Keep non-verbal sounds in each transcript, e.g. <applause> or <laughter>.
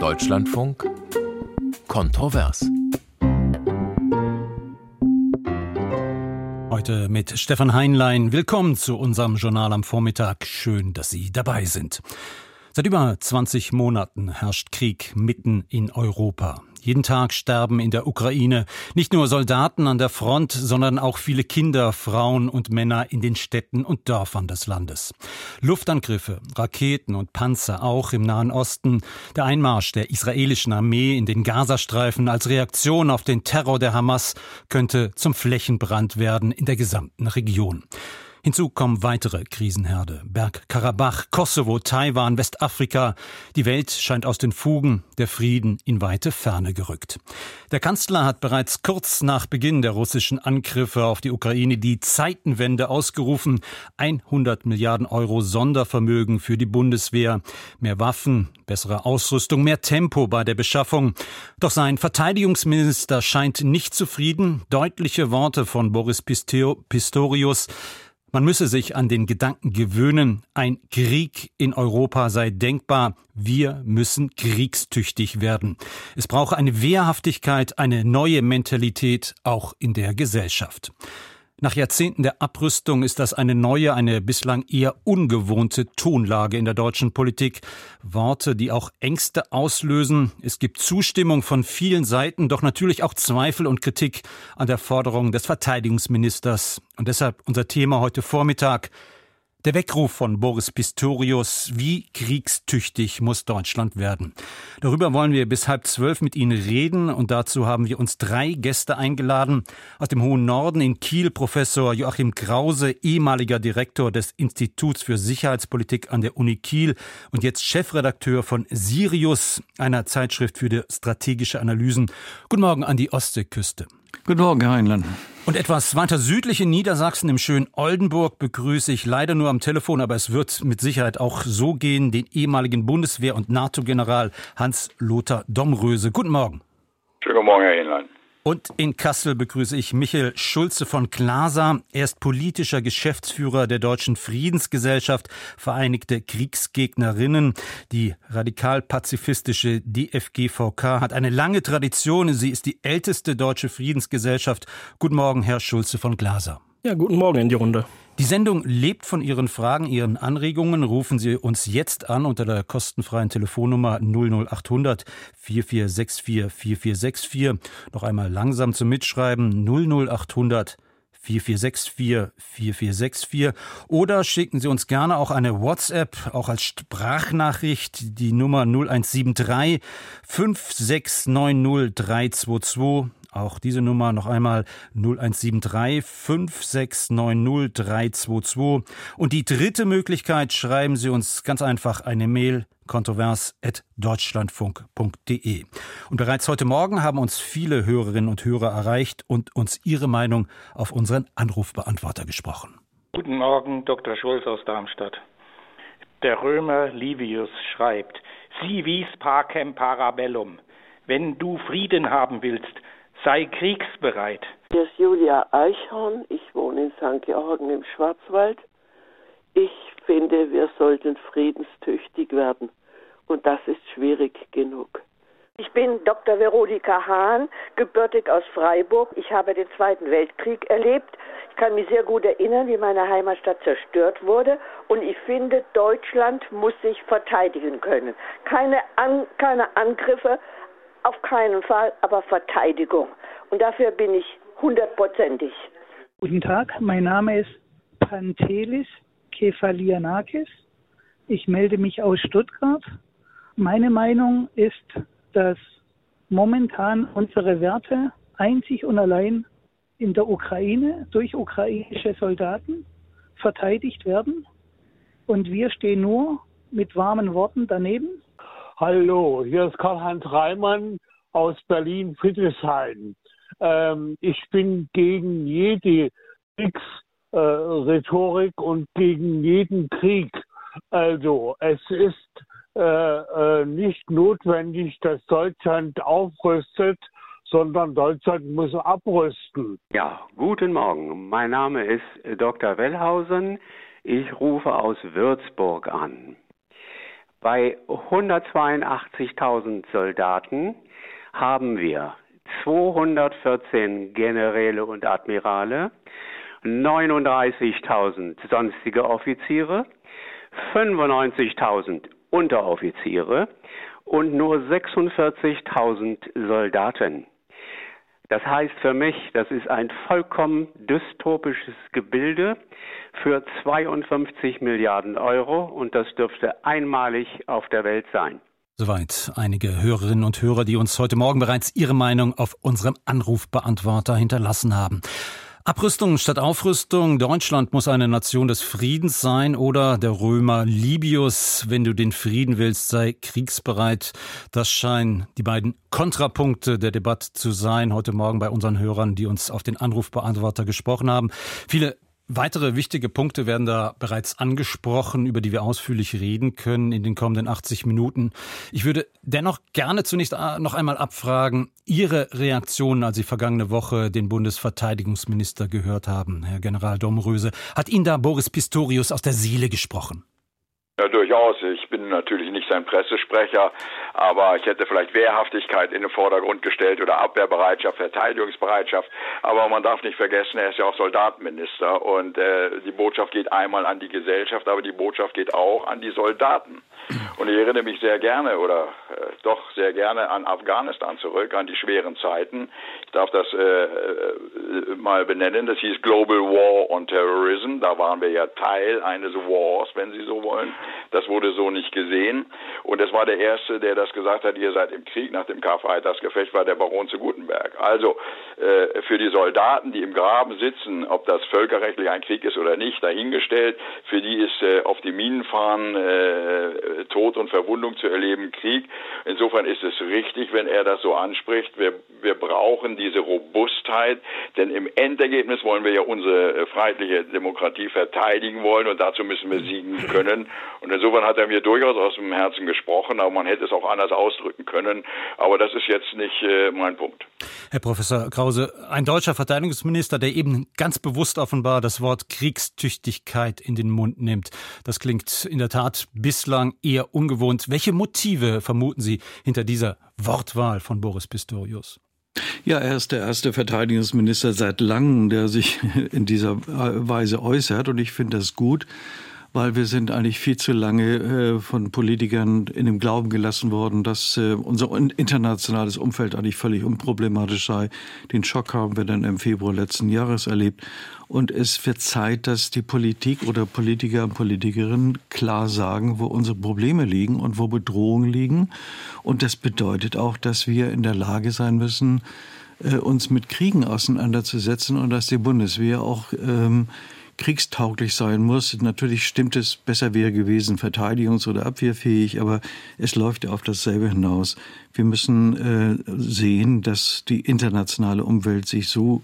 Deutschlandfunk Kontrovers. Heute mit Stefan Heinlein. Willkommen zu unserem Journal am Vormittag. Schön, dass Sie dabei sind. Seit über 20 Monaten herrscht Krieg mitten in Europa. Jeden Tag sterben in der Ukraine nicht nur Soldaten an der Front, sondern auch viele Kinder, Frauen und Männer in den Städten und Dörfern des Landes. Luftangriffe, Raketen und Panzer auch im Nahen Osten, der Einmarsch der israelischen Armee in den Gazastreifen als Reaktion auf den Terror der Hamas könnte zum Flächenbrand werden in der gesamten Region. Hinzu kommen weitere Krisenherde. Bergkarabach, Kosovo, Taiwan, Westafrika. Die Welt scheint aus den Fugen, der Frieden in weite Ferne gerückt. Der Kanzler hat bereits kurz nach Beginn der russischen Angriffe auf die Ukraine die Zeitenwende ausgerufen. 100 Milliarden Euro Sondervermögen für die Bundeswehr. Mehr Waffen, bessere Ausrüstung, mehr Tempo bei der Beschaffung. Doch sein Verteidigungsminister scheint nicht zufrieden. Deutliche Worte von Boris Pistorius. Man müsse sich an den Gedanken gewöhnen, ein Krieg in Europa sei denkbar, wir müssen kriegstüchtig werden. Es brauche eine Wehrhaftigkeit, eine neue Mentalität auch in der Gesellschaft. Nach Jahrzehnten der Abrüstung ist das eine neue, eine bislang eher ungewohnte Tonlage in der deutschen Politik. Worte, die auch Ängste auslösen. Es gibt Zustimmung von vielen Seiten, doch natürlich auch Zweifel und Kritik an der Forderung des Verteidigungsministers. Und deshalb unser Thema heute Vormittag. Der Weckruf von Boris Pistorius, wie kriegstüchtig muss Deutschland werden? Darüber wollen wir bis halb zwölf mit Ihnen reden und dazu haben wir uns drei Gäste eingeladen. Aus dem hohen Norden in Kiel Professor Joachim Krause, ehemaliger Direktor des Instituts für Sicherheitspolitik an der Uni Kiel und jetzt Chefredakteur von Sirius, einer Zeitschrift für strategische Analysen. Guten Morgen an die Ostseeküste. Guten Morgen, Herr Heinlein. Und etwas weiter südlich in Niedersachsen, im schönen Oldenburg, begrüße ich leider nur am Telefon, aber es wird mit Sicherheit auch so gehen, den ehemaligen Bundeswehr- und NATO-General Hans-Lothar Domröse. Guten Morgen. Schönen guten Morgen, Herr Heinlein. Und in Kassel begrüße ich Michael Schulze von Klasa. Er ist politischer Geschäftsführer der Deutschen Friedensgesellschaft Vereinigte Kriegsgegnerinnen. Die radikal-pazifistische DFGVK hat eine lange Tradition. Sie ist die älteste deutsche Friedensgesellschaft. Guten Morgen, Herr Schulze von Klasa. Ja, guten Morgen in die Runde. Die Sendung lebt von Ihren Fragen, Ihren Anregungen. Rufen Sie uns jetzt an unter der kostenfreien Telefonnummer 00800 4464 4464. Noch einmal langsam zum Mitschreiben 00800 4464 4464 oder schicken Sie uns gerne auch eine WhatsApp, auch als Sprachnachricht, die Nummer 0173 5690 322 auch diese Nummer noch einmal 0173 5690 322. Und die dritte Möglichkeit, schreiben Sie uns ganz einfach eine Mail kontrovers.deutschlandfunk.de. Und bereits heute Morgen haben uns viele Hörerinnen und Hörer erreicht und uns ihre Meinung auf unseren Anrufbeantworter gesprochen. Guten Morgen, Dr. Schulz aus Darmstadt. Der Römer Livius schreibt, Si vis pacem parabellum. Wenn du Frieden haben willst, sei kriegsbereit. Hier ist Julia Eichhorn. Ich wohne in St. Georgen im Schwarzwald. Ich finde, wir sollten friedenstüchtig werden. Und das ist schwierig genug. Ich bin Dr. Veronika Hahn, gebürtig aus Freiburg. Ich habe den Zweiten Weltkrieg erlebt. Ich kann mich sehr gut erinnern, wie meine Heimatstadt zerstört wurde. Und ich finde, Deutschland muss sich verteidigen können. Keine, An keine Angriffe auf keinen Fall, aber Verteidigung. Und dafür bin ich hundertprozentig. Guten Tag, mein Name ist Pantelis Kefalianakis. Ich melde mich aus Stuttgart. Meine Meinung ist, dass momentan unsere Werte einzig und allein in der Ukraine durch ukrainische Soldaten verteidigt werden. Und wir stehen nur mit warmen Worten daneben Hallo, hier ist Karl-Heinz Reimann aus Berlin-Friedrichshain. Ähm, ich bin gegen jede Kriegsrhetorik äh, und gegen jeden Krieg. Also es ist äh, äh, nicht notwendig, dass Deutschland aufrüstet, sondern Deutschland muss abrüsten. Ja, guten Morgen. Mein Name ist Dr. Wellhausen. Ich rufe aus Würzburg an. Bei 182.000 Soldaten haben wir 214 Generäle und Admirale, 39.000 sonstige Offiziere, 95.000 Unteroffiziere und nur 46.000 Soldaten. Das heißt für mich, das ist ein vollkommen dystopisches Gebilde für 52 Milliarden Euro und das dürfte einmalig auf der Welt sein. Soweit einige Hörerinnen und Hörer, die uns heute Morgen bereits ihre Meinung auf unserem Anrufbeantworter hinterlassen haben. Abrüstung statt Aufrüstung. Deutschland muss eine Nation des Friedens sein oder der Römer Libius, wenn du den Frieden willst, sei kriegsbereit. Das scheinen die beiden Kontrapunkte der Debatte zu sein heute Morgen bei unseren Hörern, die uns auf den Anrufbeantworter gesprochen haben. Viele Weitere wichtige Punkte werden da bereits angesprochen, über die wir ausführlich reden können in den kommenden 80 Minuten. Ich würde dennoch gerne zunächst äh, noch einmal abfragen, Ihre Reaktionen, als Sie vergangene Woche den Bundesverteidigungsminister gehört haben, Herr General Domröse. Hat Ihnen da Boris Pistorius aus der Seele gesprochen? Ja, durchaus. Ich bin natürlich nicht sein Pressesprecher, aber ich hätte vielleicht Wehrhaftigkeit in den Vordergrund gestellt oder Abwehrbereitschaft, Verteidigungsbereitschaft. Aber man darf nicht vergessen, er ist ja auch Soldatenminister und äh, die Botschaft geht einmal an die Gesellschaft, aber die Botschaft geht auch an die Soldaten. Und ich erinnere mich sehr gerne oder äh, doch sehr gerne an Afghanistan zurück, an die schweren Zeiten. Ich darf das äh, äh, mal benennen. Das hieß Global War on Terrorism. Da waren wir ja Teil eines Wars, wenn Sie so wollen. Das wurde so nicht gesehen. Und es war der Erste, der das gesagt hat, ihr seid im Krieg nach dem Karfreitagsgefecht, war der Baron zu Gutenberg. Also äh, für die Soldaten, die im Graben sitzen, ob das völkerrechtlich ein Krieg ist oder nicht, dahingestellt, für die ist äh, auf die Minen fahren, äh, Tod und Verwundung zu erleben, Krieg. Insofern ist es richtig, wenn er das so anspricht. Wir, wir brauchen diese Robustheit, denn im Endergebnis wollen wir ja unsere äh, freiheitliche Demokratie verteidigen wollen und dazu müssen wir siegen können. Und insofern hat er mir durchaus aus dem Herzen gesprochen, aber man hätte es auch anders ausdrücken können. Aber das ist jetzt nicht äh, mein Punkt. Herr Professor Krause, ein deutscher Verteidigungsminister, der eben ganz bewusst offenbar das Wort Kriegstüchtigkeit in den Mund nimmt. Das klingt in der Tat bislang eher ungewohnt. Welche Motive vermuten Sie hinter dieser Wortwahl von Boris Pistorius? Ja, er ist der erste Verteidigungsminister seit langem, der sich <laughs> in dieser Weise äußert. Und ich finde das gut, weil wir sind eigentlich viel zu lange äh, von Politikern in dem Glauben gelassen worden, dass äh, unser internationales Umfeld eigentlich völlig unproblematisch sei. Den Schock haben wir dann im Februar letzten Jahres erlebt. Und es wird Zeit, dass die Politik oder Politiker und Politikerinnen klar sagen, wo unsere Probleme liegen und wo Bedrohungen liegen. Und das bedeutet auch, dass wir in der Lage sein müssen, äh, uns mit Kriegen auseinanderzusetzen und dass die Bundeswehr auch ähm, kriegstauglich sein muss. Natürlich stimmt es, besser wäre gewesen, verteidigungs- oder abwehrfähig, aber es läuft ja auf dasselbe hinaus. Wir müssen äh, sehen, dass die internationale Umwelt sich so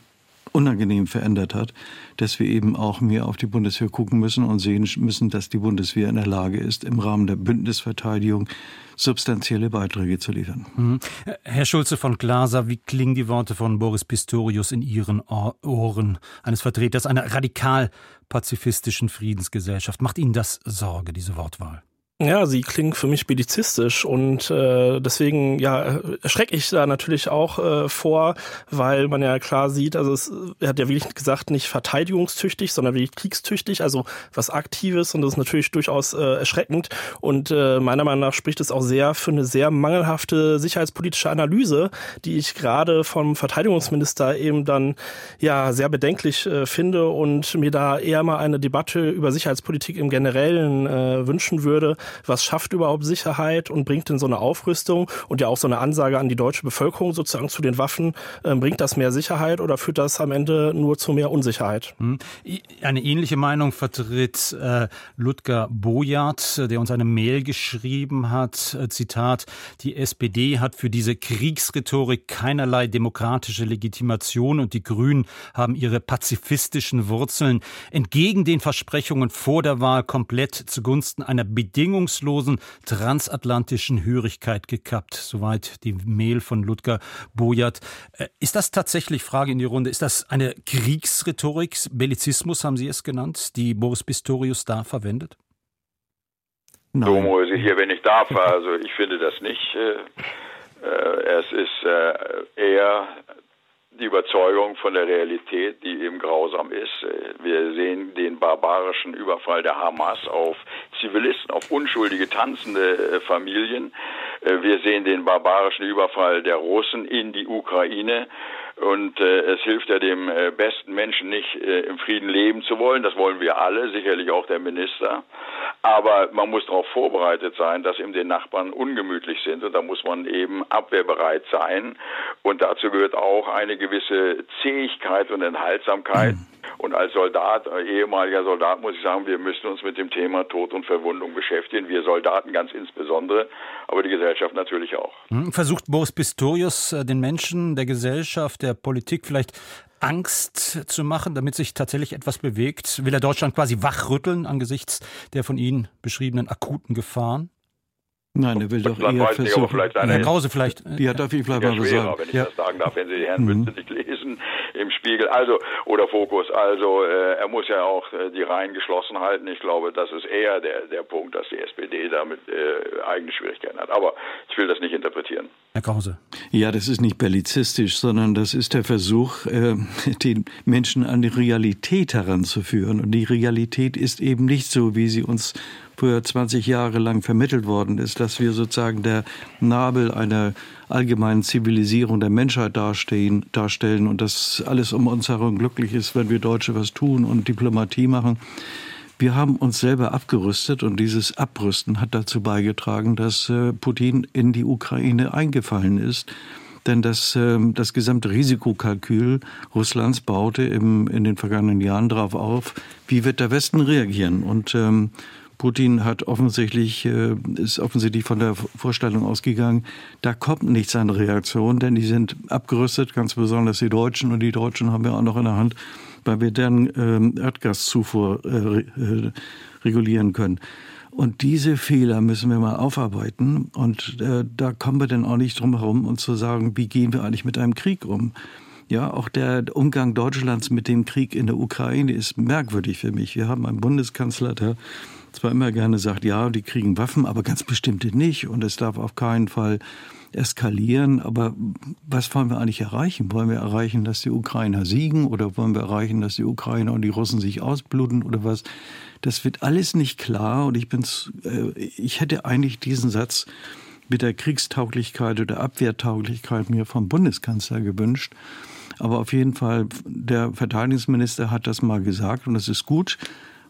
unangenehm verändert hat, dass wir eben auch mehr auf die Bundeswehr gucken müssen und sehen müssen, dass die Bundeswehr in der Lage ist, im Rahmen der Bündnisverteidigung substanzielle Beiträge zu liefern. Mhm. Herr Schulze von Glaser, wie klingen die Worte von Boris Pistorius in Ihren Ohren eines Vertreters einer radikal pazifistischen Friedensgesellschaft? Macht Ihnen das Sorge, diese Wortwahl? Ja, sie klingen für mich bellizistisch und äh, deswegen ja erschrecke ich da natürlich auch äh, vor, weil man ja klar sieht, also es, er hat ja wirklich gesagt, nicht verteidigungstüchtig, sondern wirklich kriegstüchtig, also was Aktives und das ist natürlich durchaus äh, erschreckend und äh, meiner Meinung nach spricht es auch sehr für eine sehr mangelhafte sicherheitspolitische Analyse, die ich gerade vom Verteidigungsminister eben dann ja sehr bedenklich äh, finde und mir da eher mal eine Debatte über Sicherheitspolitik im Generellen äh, wünschen würde, was schafft überhaupt Sicherheit und bringt denn so eine Aufrüstung und ja auch so eine Ansage an die deutsche Bevölkerung sozusagen zu den Waffen, äh, bringt das mehr Sicherheit oder führt das am Ende nur zu mehr Unsicherheit? Hm. Eine ähnliche Meinung vertritt äh, Ludger Bojat, der uns eine Mail geschrieben hat, äh, Zitat, die SPD hat für diese Kriegsrhetorik keinerlei demokratische Legitimation und die Grünen haben ihre pazifistischen Wurzeln entgegen den Versprechungen vor der Wahl komplett zugunsten einer Bedingung bedingungslosen transatlantischen Hörigkeit gekappt. Soweit die Mail von Ludger Bojat. Äh, ist das tatsächlich, Frage in die Runde, ist das eine Kriegsrhetorik, Bellizismus haben Sie es genannt, die Boris Pistorius da verwendet? Domröse hier, wenn ich darf. Also ich finde das nicht. Äh, äh, es ist eher die Überzeugung von der Realität, die eben grausam ist. Wir sehen den barbarischen Überfall der Hamas auf Zivilisten, auf unschuldige tanzende Familien. Wir sehen den barbarischen Überfall der Russen in die Ukraine. Und äh, es hilft ja dem äh, besten Menschen nicht, äh, im Frieden leben zu wollen. Das wollen wir alle, sicherlich auch der Minister. Aber man muss darauf vorbereitet sein, dass eben den Nachbarn ungemütlich sind. Und da muss man eben abwehrbereit sein. Und dazu gehört auch eine gewisse Zähigkeit und Enthaltsamkeit. Mhm. Und als Soldat, äh, ehemaliger Soldat, muss ich sagen, wir müssen uns mit dem Thema Tod und Verwundung beschäftigen. Wir Soldaten ganz insbesondere, aber die Gesellschaft natürlich auch. Hm, versucht Boris Pistorius äh, den Menschen, der Gesellschaft, der Politik vielleicht Angst zu machen, damit sich tatsächlich etwas bewegt? Will er Deutschland quasi wachrütteln angesichts der von Ihnen beschriebenen akuten Gefahren? Nein, er will doch eher versuchen. Vielleicht Herr Krause vielleicht. Ja, darf ich vielleicht mal sagen. Wenn ich ja. das sagen darf, wenn Sie die Herrn mhm. nicht lesen im Spiegel, also oder Fokus. Also äh, er muss ja auch äh, die Reihen geschlossen halten. Ich glaube, das ist eher der der Punkt, dass die SPD damit äh, eigene Schwierigkeiten hat. Aber ich will das nicht interpretieren. Herr Krause. Ja, das ist nicht bellizistisch, sondern das ist der Versuch, äh, den Menschen an die Realität heranzuführen. Und die Realität ist eben nicht so, wie sie uns früher 20 Jahre lang vermittelt worden ist, dass wir sozusagen der Nabel einer allgemeinen Zivilisierung der Menschheit darstehen, darstellen und dass alles um uns herum glücklich ist, wenn wir Deutsche was tun und Diplomatie machen. Wir haben uns selber abgerüstet und dieses Abrüsten hat dazu beigetragen, dass äh, Putin in die Ukraine eingefallen ist. Denn das, ähm, das gesamte Risikokalkül Russlands baute im, in den vergangenen Jahren darauf auf, wie wird der Westen reagieren. Und ähm, Putin hat offensichtlich, äh, ist offensichtlich von der Vorstellung ausgegangen, da kommt nichts an Reaktion, denn die sind abgerüstet, ganz besonders die Deutschen. Und die Deutschen haben wir auch noch in der Hand, weil wir deren ähm, Erdgaszufuhr äh, äh, regulieren können. Und diese Fehler müssen wir mal aufarbeiten. Und da kommen wir dann auch nicht drum herum, uns zu sagen, wie gehen wir eigentlich mit einem Krieg um? Ja, auch der Umgang Deutschlands mit dem Krieg in der Ukraine ist merkwürdig für mich. Wir haben einen Bundeskanzler, der zwar immer gerne sagt, ja, die kriegen Waffen, aber ganz bestimmte nicht und es darf auf keinen Fall eskalieren. Aber was wollen wir eigentlich erreichen? Wollen wir erreichen, dass die Ukrainer siegen oder wollen wir erreichen, dass die Ukrainer und die Russen sich ausbluten oder was? Das wird alles nicht klar und ich bin's, äh, ich hätte eigentlich diesen Satz mit der Kriegstauglichkeit oder Abwehrtauglichkeit mir vom Bundeskanzler gewünscht. Aber auf jeden Fall, der Verteidigungsminister hat das mal gesagt und das ist gut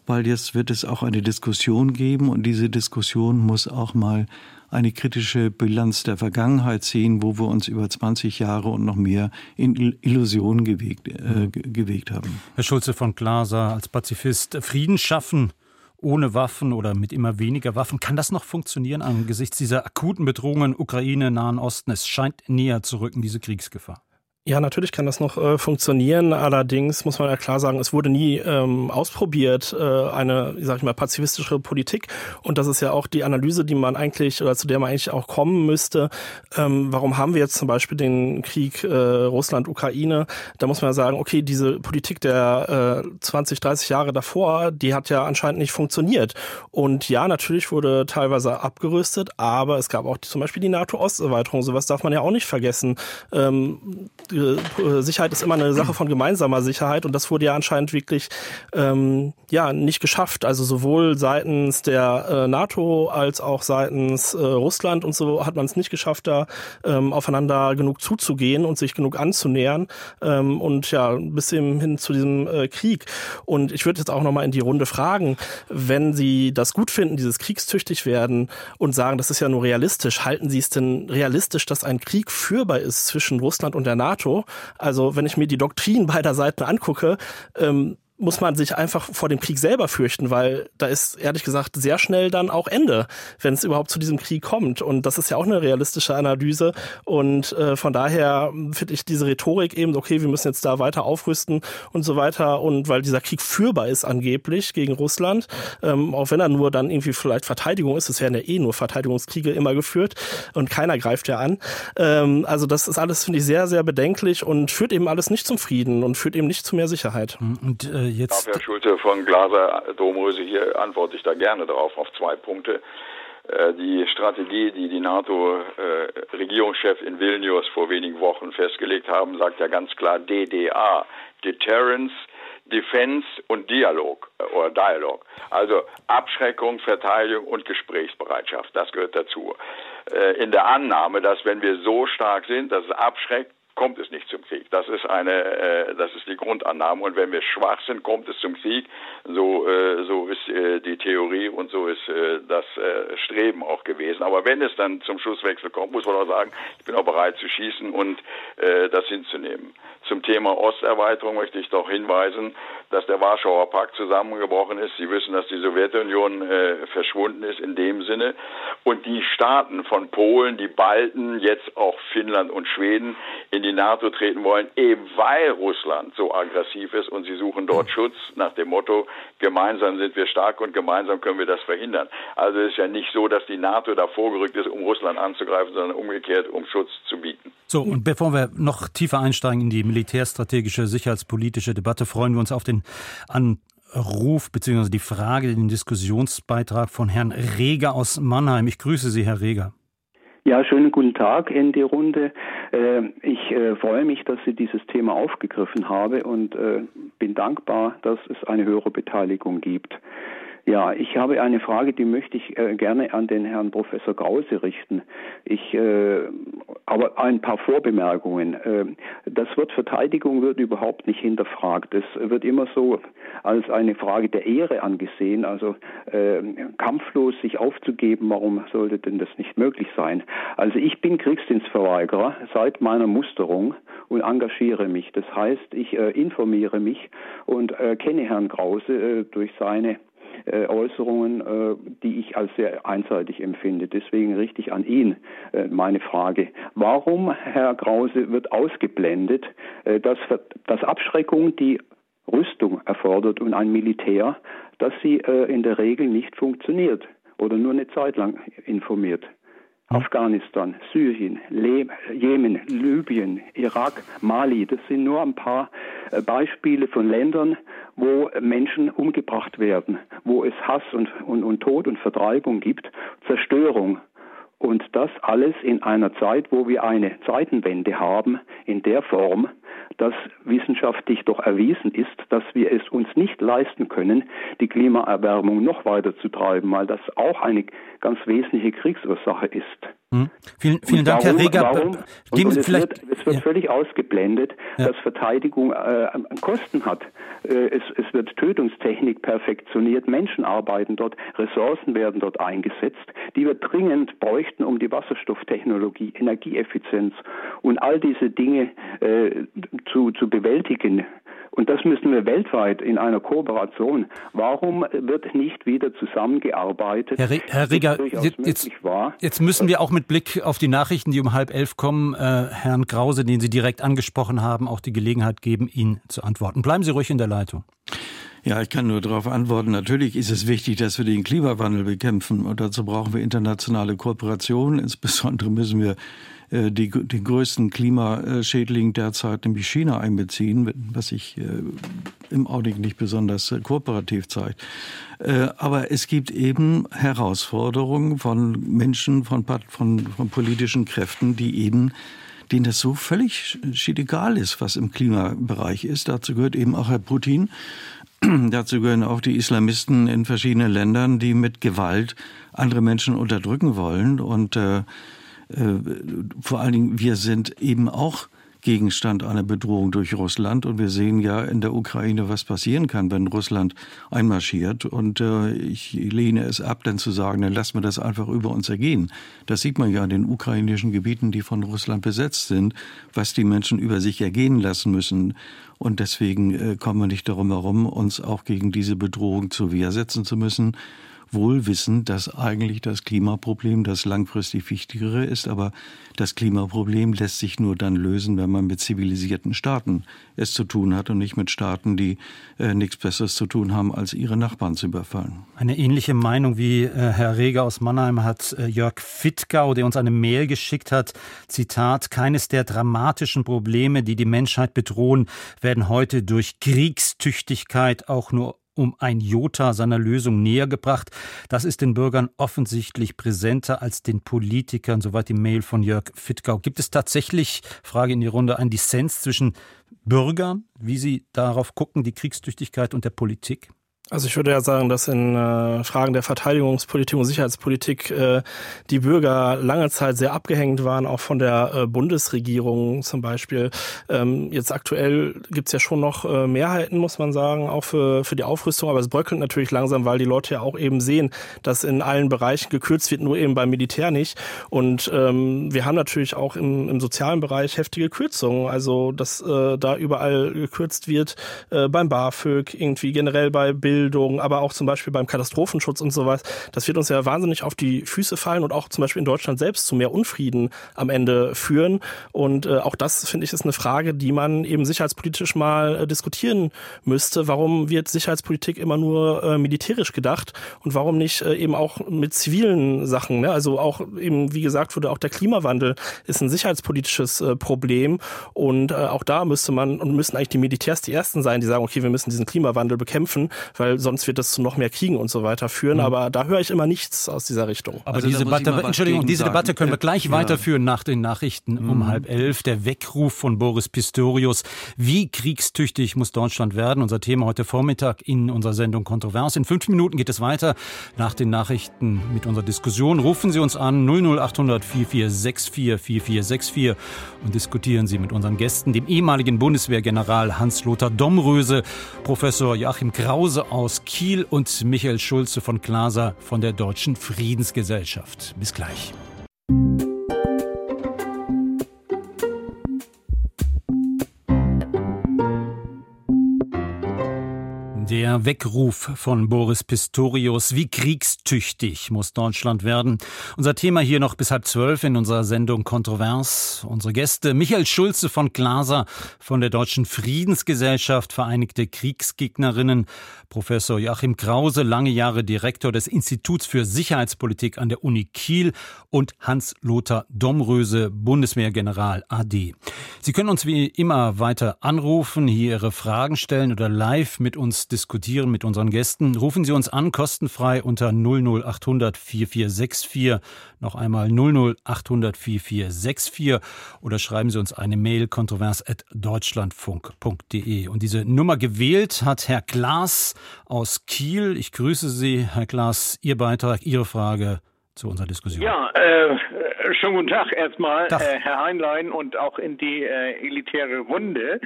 weil jetzt wird es auch eine Diskussion geben und diese Diskussion muss auch mal eine kritische Bilanz der Vergangenheit ziehen, wo wir uns über 20 Jahre und noch mehr in Illusionen gewegt, äh, gewegt haben. Herr Schulze von Glaser, als Pazifist, Frieden schaffen ohne Waffen oder mit immer weniger Waffen. Kann das noch funktionieren angesichts dieser akuten Bedrohungen Ukraine, Nahen Osten? Es scheint näher zu rücken, diese Kriegsgefahr. Ja, natürlich kann das noch äh, funktionieren. Allerdings muss man ja klar sagen, es wurde nie ähm, ausprobiert, äh, eine, sag ich mal, pazifistische Politik. Und das ist ja auch die Analyse, die man eigentlich, oder zu der man eigentlich auch kommen müsste. Ähm, warum haben wir jetzt zum Beispiel den Krieg äh, Russland-Ukraine? Da muss man ja sagen, okay, diese Politik der äh, 20, 30 Jahre davor, die hat ja anscheinend nicht funktioniert. Und ja, natürlich wurde teilweise abgerüstet, aber es gab auch zum Beispiel die NATO-Osterweiterung. Sowas darf man ja auch nicht vergessen. Ähm, äh, Sicherheit ist immer eine Sache von gemeinsamer Sicherheit und das wurde ja anscheinend wirklich ähm, ja nicht geschafft. Also sowohl seitens der äh, NATO als auch seitens äh, Russland und so hat man es nicht geschafft, da ähm, aufeinander genug zuzugehen und sich genug anzunähern ähm, und ja bis hin zu diesem äh, Krieg. Und ich würde jetzt auch noch mal in die Runde fragen, wenn Sie das gut finden, dieses kriegstüchtig werden und sagen, das ist ja nur realistisch, halten Sie es denn realistisch, dass ein Krieg führbar ist zwischen Russland und der NATO? NATO. Also wenn ich mir die Doktrin beider Seiten angucke, ähm, muss man sich einfach vor dem Krieg selber fürchten, weil da ist ehrlich gesagt sehr schnell dann auch Ende, wenn es überhaupt zu diesem Krieg kommt. Und das ist ja auch eine realistische Analyse. Und äh, von daher finde ich diese Rhetorik eben, okay, wir müssen jetzt da weiter aufrüsten und so weiter. Und weil dieser Krieg führbar ist angeblich gegen Russland, ähm, auch wenn er nur dann irgendwie vielleicht Verteidigung ist, es werden ja eh nur Verteidigungskriege immer geführt und keiner greift ja an. Ähm, also das ist alles, finde ich, sehr, sehr bedenklich und führt eben alles nicht zum Frieden und führt eben nicht zu mehr Sicherheit. Und äh jetzt. Darf Herr Schulte von Glaser Domröse hier antworte ich da gerne darauf auf zwei Punkte. Äh, die Strategie, die die NATO-Regierungschef in Vilnius vor wenigen Wochen festgelegt haben, sagt ja ganz klar DDA, Deterrence, Defense und Dialog äh, oder Dialog. Also Abschreckung, Verteidigung und Gesprächsbereitschaft, das gehört dazu. Äh, in der Annahme, dass wenn wir so stark sind, dass es abschreckt, kommt es nicht zum Krieg. Das ist eine, äh, das ist die Grundannahme. Und wenn wir schwach sind, kommt es zum Krieg. So, äh, so ist äh, die Theorie und so ist äh, das äh, Streben auch gewesen. Aber wenn es dann zum Schusswechsel kommt, muss man auch sagen, ich bin auch bereit zu schießen und äh, das hinzunehmen. Zum Thema Osterweiterung möchte ich doch hinweisen, dass der Warschauer Pakt zusammengebrochen ist. Sie wissen, dass die Sowjetunion äh, verschwunden ist in dem Sinne. Und die Staaten von Polen, die Balten, jetzt auch Finnland und Schweden in die NATO treten wollen, eben weil Russland so aggressiv ist und sie suchen dort Schutz nach dem Motto, gemeinsam sind wir stark und gemeinsam können wir das verhindern. Also es ist ja nicht so, dass die NATO da vorgerückt ist, um Russland anzugreifen, sondern umgekehrt, um Schutz zu bieten. So, und bevor wir noch tiefer einsteigen in die militärstrategische, sicherheitspolitische Debatte, freuen wir uns auf den Anruf bzw. die Frage, den Diskussionsbeitrag von Herrn Reger aus Mannheim. Ich grüße Sie, Herr Reger. Ja, schönen guten Tag in die Runde. Äh, ich äh, freue mich, dass Sie dieses Thema aufgegriffen haben und äh, bin dankbar, dass es eine höhere Beteiligung gibt. Ja, ich habe eine Frage, die möchte ich äh, gerne an den Herrn Professor Krause richten. Ich, äh, aber ein paar Vorbemerkungen. Äh, das Wort Verteidigung wird überhaupt nicht hinterfragt. Es wird immer so als eine Frage der Ehre angesehen, also äh, kampflos sich aufzugeben. Warum sollte denn das nicht möglich sein? Also ich bin Kriegsdienstverweigerer seit meiner Musterung und engagiere mich. Das heißt, ich äh, informiere mich und äh, kenne Herrn Krause äh, durch seine äh, Äußerungen, äh, die ich als sehr einseitig empfinde. Deswegen richte ich an ihn äh, meine Frage. Warum, Herr Krause, wird ausgeblendet, äh, dass, dass Abschreckung die Rüstung erfordert und ein Militär, dass sie äh, in der Regel nicht funktioniert oder nur eine Zeit lang informiert? Afghanistan, Syrien, Le Jemen, Libyen, Irak, Mali, das sind nur ein paar äh, Beispiele von Ländern, wo Menschen umgebracht werden, wo es Hass und, und, und Tod und Vertreibung gibt, Zerstörung. Und das alles in einer Zeit, wo wir eine Zeitenwende haben, in der Form, dass wissenschaftlich doch erwiesen ist, dass wir es uns nicht leisten können, die Klimaerwärmung noch weiter zu treiben, weil das auch eine ganz wesentliche Kriegsursache ist. Hm. Vielen, vielen Dank, warum, Herr Reger. Warum? Und, und es, wird, es wird ja. völlig ausgeblendet, ja. dass Verteidigung äh, Kosten hat. Äh, es, es, wird Tötungstechnik perfektioniert, Menschen arbeiten dort, Ressourcen werden dort eingesetzt, die wir dringend bräuchten, um die Wasserstofftechnologie, Energieeffizienz und all diese Dinge äh, zu, zu bewältigen. Und das müssen wir weltweit in einer Kooperation. Warum wird nicht wieder zusammengearbeitet? Herr, Re Herr Rieger, jetzt, jetzt, müssen wir auch mit Blick auf die Nachrichten, die um halb elf kommen, äh, Herrn Krause, den Sie direkt angesprochen haben, auch die Gelegenheit geben, Ihnen zu antworten. Bleiben Sie ruhig in der Leitung. Ja, ich kann nur darauf antworten. Natürlich ist es wichtig, dass wir den Klimawandel bekämpfen. Und dazu brauchen wir internationale Kooperation. Insbesondere müssen wir die, den größten Klimaschädling derzeit, nämlich China, einbeziehen, was sich äh, im Augenblick nicht besonders äh, kooperativ zeigt. Aber es gibt eben Herausforderungen von Menschen, von, von, von politischen Kräften, die eben denen das so völlig egal ist, was im Klimabereich ist. Dazu gehört eben auch Herr Putin. <clears throat> Dazu gehören auch die Islamisten in verschiedenen Ländern, die mit Gewalt andere Menschen unterdrücken wollen. Und äh, äh, vor allen Dingen, wir sind eben auch Gegenstand einer Bedrohung durch Russland. Und wir sehen ja in der Ukraine, was passieren kann, wenn Russland einmarschiert. Und äh, ich lehne es ab, dann zu sagen, dann lassen wir das einfach über uns ergehen. Das sieht man ja in den ukrainischen Gebieten, die von Russland besetzt sind, was die Menschen über sich ergehen lassen müssen. Und deswegen äh, kommen wir nicht darum herum, uns auch gegen diese Bedrohung zur Wehr zu müssen wohl wissen, dass eigentlich das Klimaproblem das langfristig wichtigere ist. Aber das Klimaproblem lässt sich nur dann lösen, wenn man mit zivilisierten Staaten es zu tun hat und nicht mit Staaten, die äh, nichts Besseres zu tun haben, als ihre Nachbarn zu überfallen. Eine ähnliche Meinung wie äh, Herr Reger aus Mannheim hat äh, Jörg Fittgau, der uns eine Mail geschickt hat. Zitat, keines der dramatischen Probleme, die die Menschheit bedrohen, werden heute durch Kriegstüchtigkeit auch nur um ein Jota seiner Lösung näher gebracht. Das ist den Bürgern offensichtlich präsenter als den Politikern, soweit die Mail von Jörg Fittgau. Gibt es tatsächlich, Frage in die Runde, einen Dissens zwischen Bürgern, wie sie darauf gucken, die Kriegstüchtigkeit und der Politik? Also ich würde ja sagen, dass in äh, Fragen der Verteidigungspolitik und Sicherheitspolitik äh, die Bürger lange Zeit sehr abgehängt waren, auch von der äh, Bundesregierung zum Beispiel. Ähm, jetzt aktuell gibt's ja schon noch äh, Mehrheiten, muss man sagen, auch für, für die Aufrüstung, aber es bröckelt natürlich langsam, weil die Leute ja auch eben sehen, dass in allen Bereichen gekürzt wird, nur eben beim Militär nicht. Und ähm, wir haben natürlich auch im, im sozialen Bereich heftige Kürzungen, also dass äh, da überall gekürzt wird, äh, beim BAföG, irgendwie generell bei Bild Bildung, aber auch zum Beispiel beim Katastrophenschutz und sowas. Das wird uns ja wahnsinnig auf die Füße fallen und auch zum Beispiel in Deutschland selbst zu mehr Unfrieden am Ende führen. Und äh, auch das, finde ich, ist eine Frage, die man eben sicherheitspolitisch mal äh, diskutieren müsste. Warum wird Sicherheitspolitik immer nur äh, militärisch gedacht und warum nicht äh, eben auch mit zivilen Sachen? Ne? Also auch eben, wie gesagt wurde, auch der Klimawandel ist ein sicherheitspolitisches äh, Problem und äh, auch da müsste man und müssen eigentlich die Militärs die ersten sein, die sagen, okay, wir müssen diesen Klimawandel bekämpfen, weil weil sonst wird das zu noch mehr Kriegen und so weiter führen. Mhm. Aber da höre ich immer nichts aus dieser Richtung. Aber also diese Debatte, Entschuldigung, diese Debatte können wir gleich ja. weiterführen nach den Nachrichten mhm. um halb elf. Der Weckruf von Boris Pistorius. Wie kriegstüchtig muss Deutschland werden? Unser Thema heute Vormittag in unserer Sendung Kontrovers. In fünf Minuten geht es weiter nach den Nachrichten mit unserer Diskussion. Rufen Sie uns an 00800 4464 4464 und diskutieren Sie mit unseren Gästen, dem ehemaligen Bundeswehrgeneral Hans-Lothar Domröse, Professor Joachim Krause aus Kiel und Michael Schulze von Glaser von der Deutschen Friedensgesellschaft. Bis gleich. Der Weckruf von Boris Pistorius. Wie kriegstüchtig muss Deutschland werden? Unser Thema hier noch bis halb zwölf in unserer Sendung Kontrovers. Unsere Gäste Michael Schulze von Glaser von der Deutschen Friedensgesellschaft, Vereinigte Kriegsgegnerinnen, Professor Joachim Krause, lange Jahre Direktor des Instituts für Sicherheitspolitik an der Uni Kiel und Hans-Lothar Domröse, Bundeswehrgeneral AD. Sie können uns wie immer weiter anrufen, hier Ihre Fragen stellen oder live mit uns diskutieren mit unseren Gästen. Rufen Sie uns an, kostenfrei unter 00800 4464. Noch einmal 00800 4464 oder schreiben Sie uns eine Mail kontrovers.deutschlandfunk.de. Und diese Nummer gewählt hat Herr Klaas aus Kiel. Ich grüße Sie, Herr Klaas. Ihr Beitrag, Ihre Frage zu unserer Diskussion. Ja, äh, schönen guten Tag erstmal, Tag. Äh, Herr Heinlein und auch in die äh, elitäre Runde.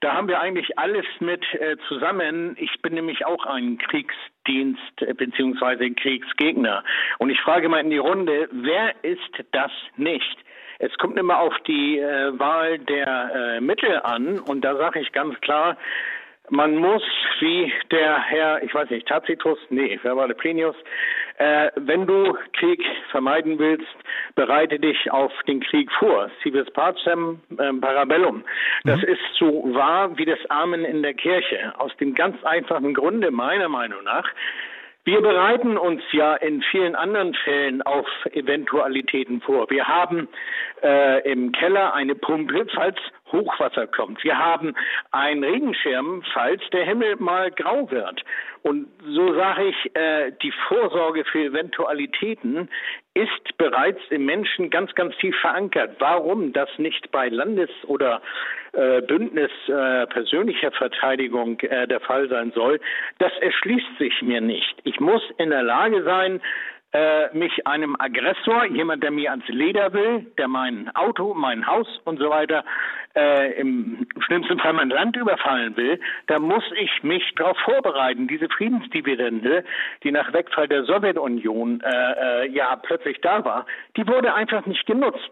Da haben wir eigentlich alles mit äh, zusammen. Ich bin nämlich auch ein Kriegsdienst äh, bzw. Kriegsgegner. Und ich frage mal in die Runde, wer ist das nicht? Es kommt immer auf die äh, Wahl der äh, Mittel an und da sage ich ganz klar, man muss, wie der Herr, ich weiß nicht, Tacitus, nee, wer war der Plinius, äh, wenn du Krieg vermeiden willst, bereite dich auf den Krieg vor. Civis pacem äh, parabellum. Das mhm. ist so wahr wie das Amen in der Kirche. Aus dem ganz einfachen Grunde, meiner Meinung nach, wir bereiten uns ja in vielen anderen Fällen auf Eventualitäten vor. Wir haben äh, im Keller eine Pumpe, falls Hochwasser kommt. Wir haben einen Regenschirm, falls der Himmel mal grau wird. Und so sage ich, äh, die Vorsorge für Eventualitäten ist bereits im Menschen ganz, ganz tief verankert. Warum das nicht bei Landes- oder äh, Bündnis äh, persönlicher Verteidigung äh, der Fall sein soll, das erschließt sich mir nicht. Ich muss in der Lage sein, äh, mich einem Aggressor, jemand, der mir ans Leder will, der mein Auto, mein Haus und so weiter, äh, im schlimmsten Fall mein Land überfallen will, da muss ich mich darauf vorbereiten. Diese Friedensdividende, die nach Wegfall der Sowjetunion äh, äh, ja plötzlich da war, die wurde einfach nicht genutzt.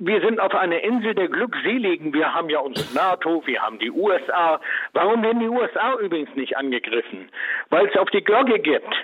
Wir sind auf einer Insel der Glückseligen. Wir haben ja unsere NATO, wir haben die USA. Warum werden die USA übrigens nicht angegriffen? Weil es auf die Glocke gibt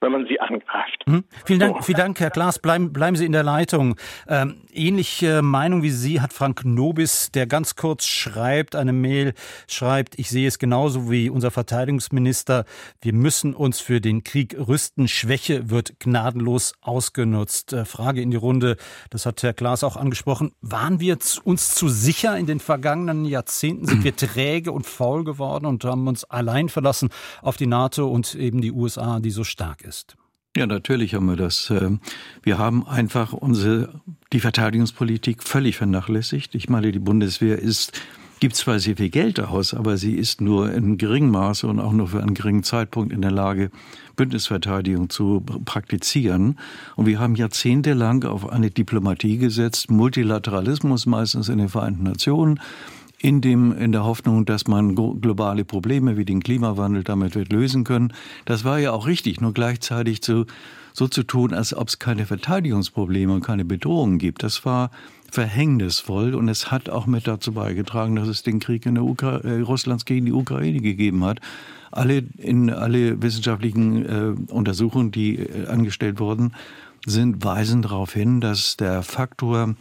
wenn man sie angreift. Mhm. Vielen Dank, so. vielen Dank, Herr Klaas. Bleiben, bleiben Sie in der Leitung. Ähm, ähnliche Meinung wie Sie hat Frank Nobis, der ganz kurz schreibt, eine Mail schreibt, ich sehe es genauso wie unser Verteidigungsminister. Wir müssen uns für den Krieg rüsten. Schwäche wird gnadenlos ausgenutzt. Äh, Frage in die Runde, das hat Herr Klaas auch angesprochen. Waren wir uns zu sicher in den vergangenen Jahrzehnten? Sind wir träge und faul geworden und haben uns allein verlassen auf die NATO und eben die USA, die so stark ist? Ja, natürlich haben wir das. Wir haben einfach unsere, die Verteidigungspolitik völlig vernachlässigt. Ich meine, die Bundeswehr ist, gibt zwar sehr viel Geld aus, aber sie ist nur in geringem Maße und auch nur für einen geringen Zeitpunkt in der Lage, Bündnisverteidigung zu praktizieren. Und wir haben jahrzehntelang auf eine Diplomatie gesetzt, Multilateralismus meistens in den Vereinten Nationen, in dem, in der Hoffnung, dass man globale Probleme wie den Klimawandel damit wird lösen können. Das war ja auch richtig, nur gleichzeitig zu, so zu tun, als ob es keine Verteidigungsprobleme und keine Bedrohungen gibt. Das war verhängnisvoll und es hat auch mit dazu beigetragen, dass es den Krieg in der Ukra äh, Russlands gegen die Ukraine gegeben hat. Alle, in alle wissenschaftlichen äh, Untersuchungen, die äh, angestellt wurden, sind weisen darauf hin, dass der Faktor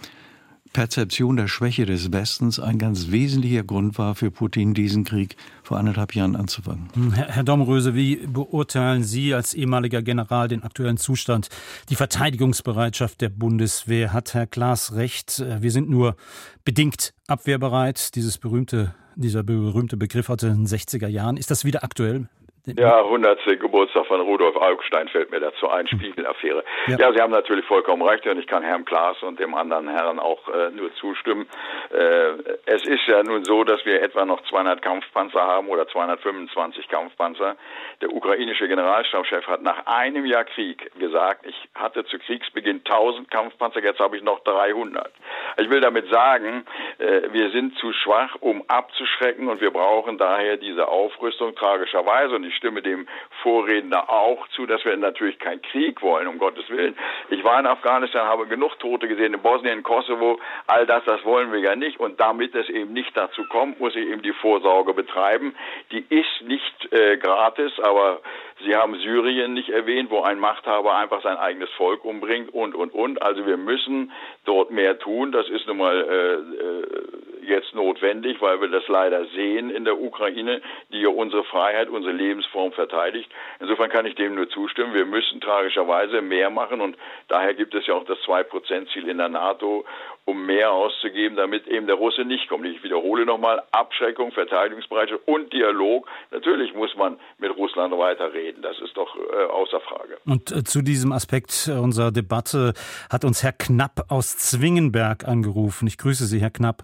Perzeption der Schwäche des Westens ein ganz wesentlicher Grund war für Putin, diesen Krieg vor anderthalb Jahren anzufangen. Hm, Herr, Herr Domröse, wie beurteilen Sie als ehemaliger General den aktuellen Zustand, die Verteidigungsbereitschaft der Bundeswehr? Hat Herr Klaas recht? Wir sind nur bedingt abwehrbereit. Dieses berühmte, dieser berühmte Begriff hatte in den 60er Jahren. Ist das wieder aktuell? Ja, <laughs> 100. Geburtstag von Rudolf Augstein fällt mir dazu ein. Spiegelaffäre. Ja. ja, Sie haben natürlich vollkommen recht und ich kann Herrn Klaas und dem anderen Herrn auch äh, nur zustimmen. Äh, es ist ja nun so, dass wir etwa noch 200 Kampfpanzer haben oder 225 Kampfpanzer. Der ukrainische Generalstabschef hat nach einem Jahr Krieg gesagt, ich hatte zu Kriegsbeginn 1000 Kampfpanzer, jetzt habe ich noch 300. Ich will damit sagen, äh, wir sind zu schwach, um abzuschrecken und wir brauchen daher diese Aufrüstung tragischerweise und ich stimme dem Vorredner auch zu, dass wir natürlich keinen Krieg wollen, um Gottes Willen. Ich war in Afghanistan, habe genug Tote gesehen, in Bosnien, Kosovo, all das, das wollen wir ja nicht. Und damit es eben nicht dazu kommt, muss ich eben die Vorsorge betreiben. Die ist nicht äh, gratis, aber Sie haben Syrien nicht erwähnt, wo ein Machthaber einfach sein eigenes Volk umbringt und, und, und. Also wir müssen dort mehr tun. Das ist nun mal äh, äh, jetzt notwendig, weil wir das leider sehen in der Ukraine, die ja unsere Freiheit, unsere Lebensform verteidigt. Insofern kann ich dem nur zustimmen. Wir müssen tragischerweise mehr machen und daher gibt es ja auch das Zwei-Prozent-Ziel in der NATO, um mehr auszugeben, damit eben der Russe nicht kommt. Ich wiederhole nochmal, Abschreckung, Verteidigungsbereitschaft und Dialog. Natürlich muss man mit Russland weiterreden. Das ist doch äh, außer Frage. Und äh, zu diesem Aspekt unserer Debatte hat uns Herr Knapp aus Zwingenberg angerufen. Ich grüße Sie, Herr Knapp.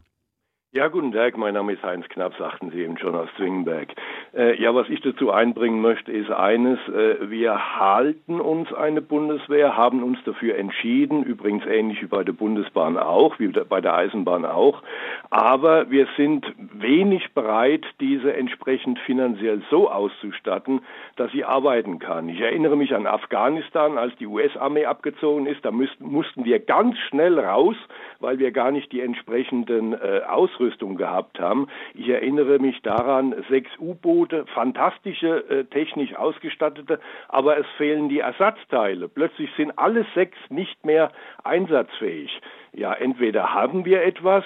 Ja, guten Tag, mein Name ist Heinz Knapp, sagten Sie eben schon aus Zwingenberg. Äh, ja, was ich dazu einbringen möchte, ist eines, äh, wir halten uns eine Bundeswehr, haben uns dafür entschieden, übrigens ähnlich wie bei der Bundesbahn auch, wie bei der Eisenbahn auch, aber wir sind wenig bereit, diese entsprechend finanziell so auszustatten, dass sie arbeiten kann. Ich erinnere mich an Afghanistan, als die US-Armee abgezogen ist, da müssten, mussten wir ganz schnell raus, weil wir gar nicht die entsprechenden äh, Ausrüstung gehabt haben. Ich erinnere mich daran, sechs U-Boote, fantastische, äh, technisch ausgestattete, aber es fehlen die Ersatzteile. Plötzlich sind alle sechs nicht mehr einsatzfähig. Ja, entweder haben wir etwas,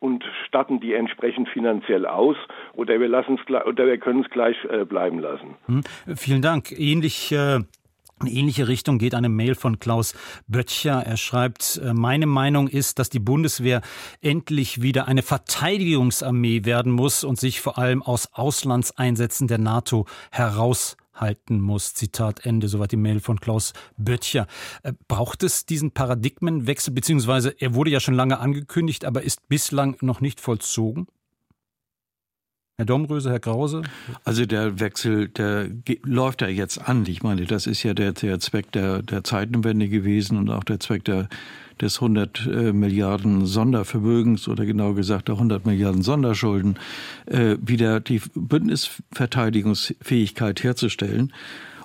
und statten die entsprechend finanziell aus oder wir wir können es gleich äh, bleiben lassen. Hm, vielen Dank. Ähnlich äh, in ähnliche Richtung geht eine Mail von Klaus Böttcher. Er schreibt, äh, meine Meinung ist, dass die Bundeswehr endlich wieder eine Verteidigungsarmee werden muss und sich vor allem aus Auslandseinsätzen der NATO heraushalten muss. Zitat Ende, soweit die Mail von Klaus Böttcher. Äh, braucht es diesen Paradigmenwechsel, beziehungsweise er wurde ja schon lange angekündigt, aber ist bislang noch nicht vollzogen? Herr Domröse, Herr Krause? Also der Wechsel, der läuft ja jetzt an. Ich meine, das ist ja der, der Zweck der, der Zeitenwende gewesen und auch der Zweck der, des 100 äh, Milliarden Sondervermögens oder genau gesagt der 100 Milliarden Sonderschulden, äh, wieder die Bündnisverteidigungsfähigkeit herzustellen.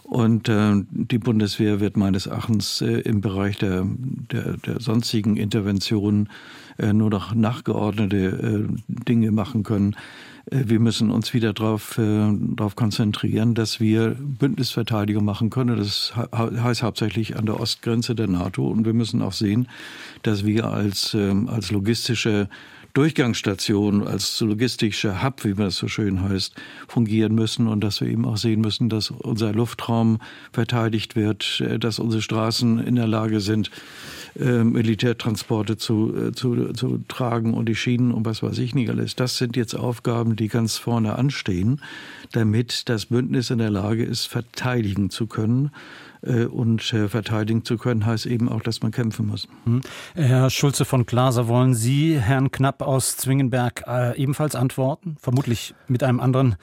Und äh, die Bundeswehr wird meines Erachtens äh, im Bereich der, der, der sonstigen Interventionen äh, nur noch nachgeordnete äh, Dinge machen können. Äh, wir müssen uns wieder darauf äh, drauf konzentrieren, dass wir Bündnisverteidigung machen können. Das heißt hauptsächlich an der Ostgrenze der NATO. Und wir müssen auch sehen, dass wir als, ähm, als logistische Durchgangsstation, als logistischer Hub, wie man das so schön heißt, fungieren müssen und dass wir eben auch sehen müssen, dass unser Luftraum verteidigt wird, äh, dass unsere Straßen in der Lage sind, äh, Militärtransporte zu, äh, zu, zu tragen und die Schienen und was weiß ich nicht alles. Das sind jetzt Aufgaben, die ganz vorne anstehen, damit das Bündnis in der Lage ist, verteidigen zu können. Äh, und äh, verteidigen zu können, heißt eben auch, dass man kämpfen muss. Hm. Herr Schulze von Glaser, wollen Sie Herrn Knapp aus Zwingenberg äh, ebenfalls antworten? Vermutlich mit einem anderen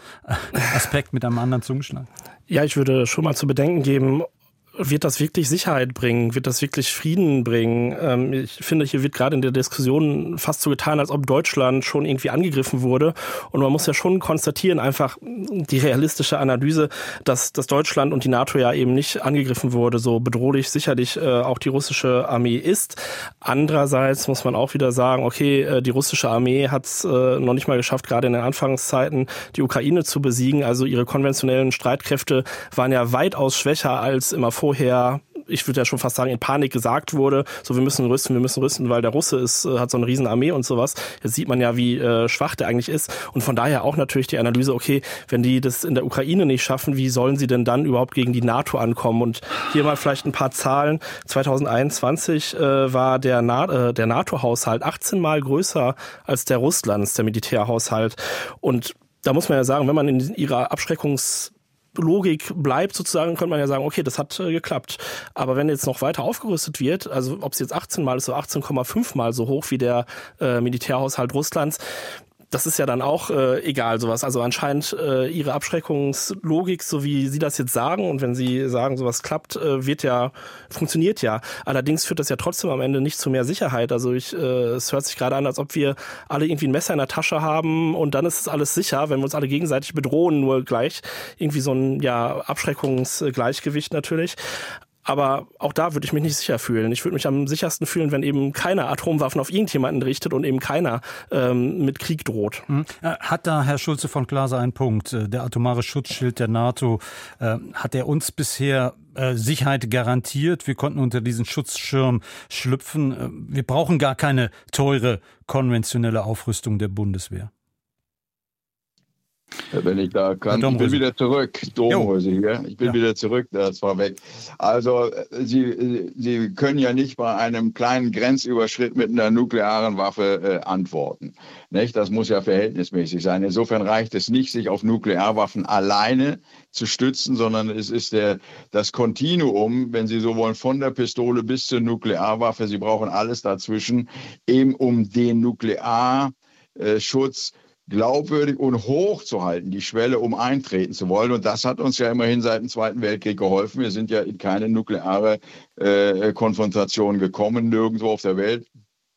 Aspekt, mit einem anderen Zungenschlag. Ja, ich würde schon mal zu bedenken geben, wird das wirklich Sicherheit bringen? Wird das wirklich Frieden bringen? Ähm, ich finde, hier wird gerade in der Diskussion fast so getan, als ob Deutschland schon irgendwie angegriffen wurde. Und man muss ja schon konstatieren, einfach die realistische Analyse, dass, dass Deutschland und die NATO ja eben nicht angegriffen wurde, so bedrohlich sicherlich äh, auch die russische Armee ist. Andererseits muss man auch wieder sagen, okay, äh, die russische Armee hat es äh, noch nicht mal geschafft, gerade in den Anfangszeiten die Ukraine zu besiegen. Also ihre konventionellen Streitkräfte waren ja weitaus schwächer als immer vorher ich würde ja schon fast sagen, in Panik gesagt wurde, so wir müssen rüsten, wir müssen rüsten, weil der Russe ist, äh, hat so eine riesen und sowas. Jetzt sieht man ja, wie äh, schwach der eigentlich ist. Und von daher auch natürlich die Analyse, okay, wenn die das in der Ukraine nicht schaffen, wie sollen sie denn dann überhaupt gegen die NATO ankommen? Und hier mal vielleicht ein paar Zahlen. 2021 äh, war der, Na äh, der NATO-Haushalt 18 mal größer als der Russlands, der Militärhaushalt. Und da muss man ja sagen, wenn man in ihrer Abschreckungs Logik bleibt sozusagen, könnte man ja sagen, okay, das hat äh, geklappt. Aber wenn jetzt noch weiter aufgerüstet wird, also ob es jetzt 18 mal ist, so 18,5 mal so hoch wie der äh, Militärhaushalt Russlands, das ist ja dann auch äh, egal sowas. Also anscheinend äh, ihre Abschreckungslogik, so wie Sie das jetzt sagen, und wenn Sie sagen, sowas klappt, äh, wird ja, funktioniert ja. Allerdings führt das ja trotzdem am Ende nicht zu mehr Sicherheit. Also ich, äh, es hört sich gerade an, als ob wir alle irgendwie ein Messer in der Tasche haben und dann ist es alles sicher, wenn wir uns alle gegenseitig bedrohen, nur gleich irgendwie so ein ja Abschreckungsgleichgewicht natürlich. Aber auch da würde ich mich nicht sicher fühlen. Ich würde mich am sichersten fühlen, wenn eben keiner Atomwaffen auf irgendjemanden richtet und eben keiner ähm, mit Krieg droht. Hm. Äh, hat da Herr Schulze von Glaser einen Punkt? Äh, der atomare Schutzschild der NATO, äh, hat er uns bisher äh, Sicherheit garantiert? Wir konnten unter diesen Schutzschirm schlüpfen. Äh, wir brauchen gar keine teure konventionelle Aufrüstung der Bundeswehr. Wenn ich da kann. Ich bin wieder zurück. Domhäuser hier. Ich bin ja. wieder zurück. Das war weg. Also, Sie, Sie können ja nicht bei einem kleinen Grenzüberschritt mit einer nuklearen Waffe äh, antworten. Nicht? Das muss ja verhältnismäßig sein. Insofern reicht es nicht, sich auf Nuklearwaffen alleine zu stützen, sondern es ist der, das Kontinuum, wenn Sie so wollen, von der Pistole bis zur Nuklearwaffe. Sie brauchen alles dazwischen, eben um den Nuklearschutz glaubwürdig und hoch zu halten, die Schwelle, um eintreten zu wollen. Und das hat uns ja immerhin seit dem Zweiten Weltkrieg geholfen. Wir sind ja in keine nukleare äh, Konfrontation gekommen, nirgendwo auf der Welt,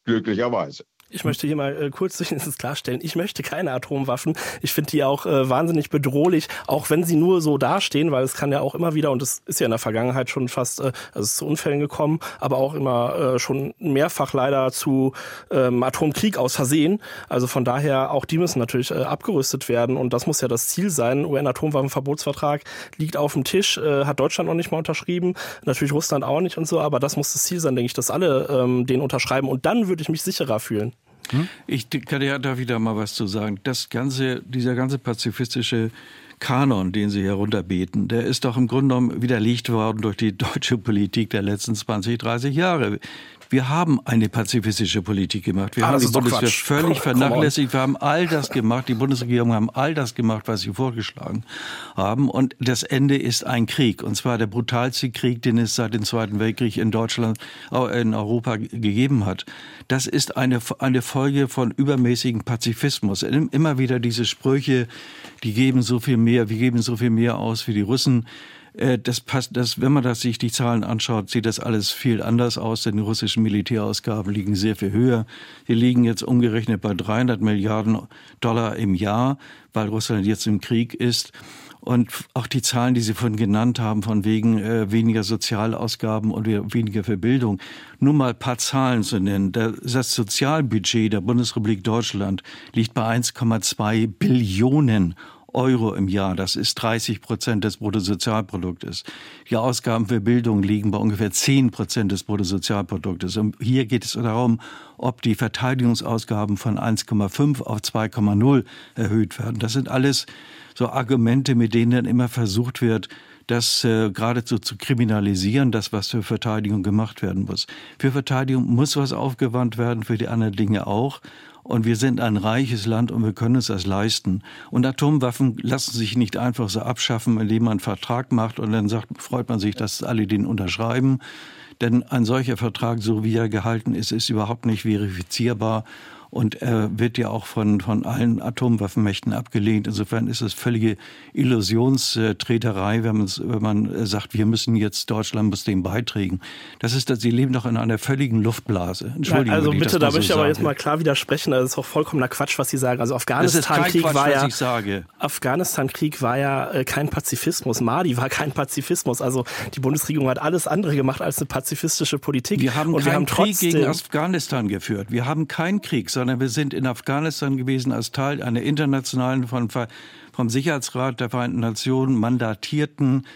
glücklicherweise. Ich möchte hier mal äh, kurz <laughs> zumindest klarstellen, ich möchte keine Atomwaffen. Ich finde die auch äh, wahnsinnig bedrohlich, auch wenn sie nur so dastehen, weil es kann ja auch immer wieder, und es ist ja in der Vergangenheit schon fast, äh, also es ist zu Unfällen gekommen, aber auch immer äh, schon mehrfach leider zu ähm, Atomkrieg aus Versehen. Also von daher, auch die müssen natürlich äh, abgerüstet werden und das muss ja das Ziel sein. UN-Atomwaffenverbotsvertrag liegt auf dem Tisch, äh, hat Deutschland noch nicht mal unterschrieben, natürlich Russland auch nicht und so, aber das muss das Ziel sein, denke ich, dass alle ähm, den unterschreiben und dann würde ich mich sicherer fühlen. Ich kann ja da wieder mal was zu sagen. Das ganze, dieser ganze pazifistische Kanon, den Sie herunterbeten, der ist doch im Grunde genommen widerlegt worden durch die <laughs> deutsche Politik der letzten 20, 30 Jahre. Wir haben eine pazifistische Politik gemacht. Wir ah, haben die Bundeswehr völlig vernachlässigt. Wir haben all das gemacht. Die Bundesregierung haben all das gemacht, was sie vorgeschlagen haben. Und das Ende ist ein Krieg. Und zwar der brutalste Krieg, den es seit dem Zweiten Weltkrieg in Deutschland, in Europa gegeben hat. Das ist eine, eine Folge von übermäßigem Pazifismus. Immer wieder diese Sprüche, die geben so viel mehr, wir geben so viel mehr aus wie die Russen. Äh, das passt, das, wenn man das sich die Zahlen anschaut, sieht das alles viel anders aus, denn die russischen Militärausgaben liegen sehr viel höher. Die liegen jetzt umgerechnet bei 300 Milliarden Dollar im Jahr, weil Russland jetzt im Krieg ist. Und auch die Zahlen, die Sie vorhin genannt haben, von wegen äh, weniger Sozialausgaben und weniger für Bildung, nur mal ein paar Zahlen zu nennen. Das Sozialbudget der Bundesrepublik Deutschland liegt bei 1,2 Billionen Euro im Jahr. Das ist 30 Prozent des Bruttosozialproduktes. Die Ausgaben für Bildung liegen bei ungefähr 10 Prozent des Bruttosozialproduktes. Und hier geht es darum, ob die Verteidigungsausgaben von 1,5 auf 2,0 erhöht werden. Das sind alles so Argumente, mit denen dann immer versucht wird, das äh, geradezu zu kriminalisieren, das, was für Verteidigung gemacht werden muss. Für Verteidigung muss was aufgewandt werden, für die anderen Dinge auch. Und wir sind ein reiches Land und wir können uns das leisten. Und Atomwaffen lassen sich nicht einfach so abschaffen, indem man einen Vertrag macht und dann sagt, freut man sich, dass alle den unterschreiben. Denn ein solcher Vertrag, so wie er gehalten ist, ist überhaupt nicht verifizierbar und er wird ja auch von, von allen Atomwaffenmächten abgelehnt. Insofern ist es völlige Illusionstreterei, wenn man, wenn man sagt, wir müssen jetzt, Deutschland muss dem beitragen. Das ist, sie leben doch in einer völligen Luftblase. Entschuldigung. Ja, also bitte, da möchte ich aber jetzt mal klar widersprechen. Das ist auch vollkommener Quatsch, was Sie sagen. Also Afghanistan-Krieg war ja, Afghanistan-Krieg war ja äh, kein Pazifismus. Mali war kein Pazifismus. Also die Bundesregierung hat alles andere gemacht als eine pazifistische Politik. Wir haben Und keinen Krieg gegen Afghanistan geführt. Wir haben keinen Krieg, sondern wir sind in Afghanistan gewesen als Teil einer internationalen, von, vom Sicherheitsrat der Vereinten Nationen mandatierten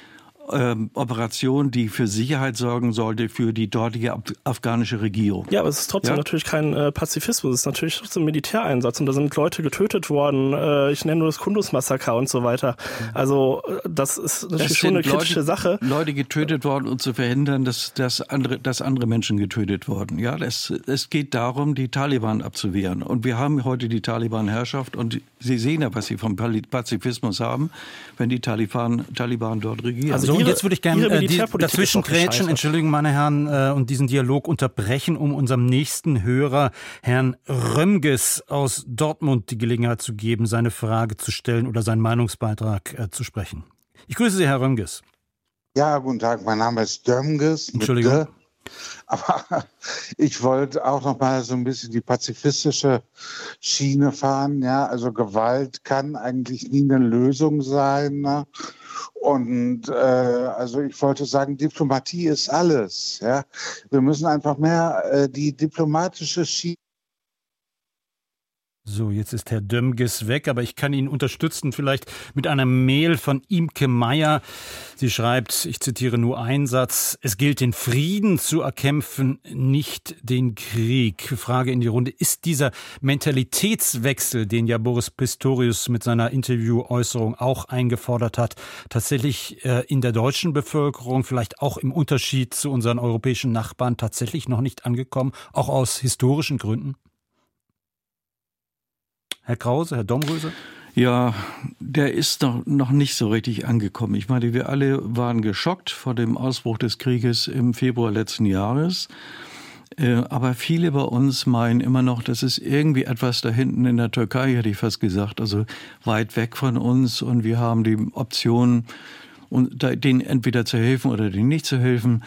ähm, Operation, die für Sicherheit sorgen sollte für die dortige afghanische Regierung. Ja, aber es ist trotzdem ja? natürlich kein äh, Pazifismus, es ist natürlich trotzdem ein Militäreinsatz und da sind Leute getötet worden. Äh, ich nenne nur das Kundus-Massaker und so weiter. Also äh, das ist natürlich das schon eine kritische Leute, Sache. Leute getötet worden, um zu verhindern, dass, dass, andere, dass andere Menschen getötet wurden. Ja, es, es geht darum, die Taliban abzuwehren. Und wir haben heute die Taliban-Herrschaft und Sie sehen ja, was Sie vom Pazifismus haben, wenn die Taliban, Taliban dort regieren. Also und jetzt würde ich gerne äh, dazwischen grätschen, Entschuldigung, meine Herren, äh, und diesen Dialog unterbrechen, um unserem nächsten Hörer, Herrn Römges aus Dortmund, die Gelegenheit zu geben, seine Frage zu stellen oder seinen Meinungsbeitrag äh, zu sprechen. Ich grüße Sie, Herr Römges. Ja, guten Tag, mein Name ist Dömges. Entschuldigung. Aber <laughs> ich wollte auch noch mal so ein bisschen die pazifistische Schiene fahren. Ja, also Gewalt kann eigentlich nie eine Lösung sein. Ne? Und äh, also ich wollte sagen, Diplomatie ist alles. Ja, wir müssen einfach mehr äh, die diplomatische Schiene so, jetzt ist Herr Dömges weg, aber ich kann ihn unterstützen, vielleicht mit einer Mail von Imke Meyer. Sie schreibt, ich zitiere nur einen Satz, es gilt den Frieden zu erkämpfen, nicht den Krieg. Frage in die Runde, ist dieser Mentalitätswechsel, den ja Boris Pistorius mit seiner Interviewäußerung auch eingefordert hat, tatsächlich äh, in der deutschen Bevölkerung, vielleicht auch im Unterschied zu unseren europäischen Nachbarn, tatsächlich noch nicht angekommen, auch aus historischen Gründen? Herr Krause, Herr Domröse? Ja, der ist noch, noch nicht so richtig angekommen. Ich meine, wir alle waren geschockt vor dem Ausbruch des Krieges im Februar letzten Jahres. Äh, aber viele bei uns meinen immer noch, das ist irgendwie etwas da hinten in der Türkei, hätte ich fast gesagt, also weit weg von uns und wir haben die Option, denen entweder zu helfen oder denen nicht zu helfen.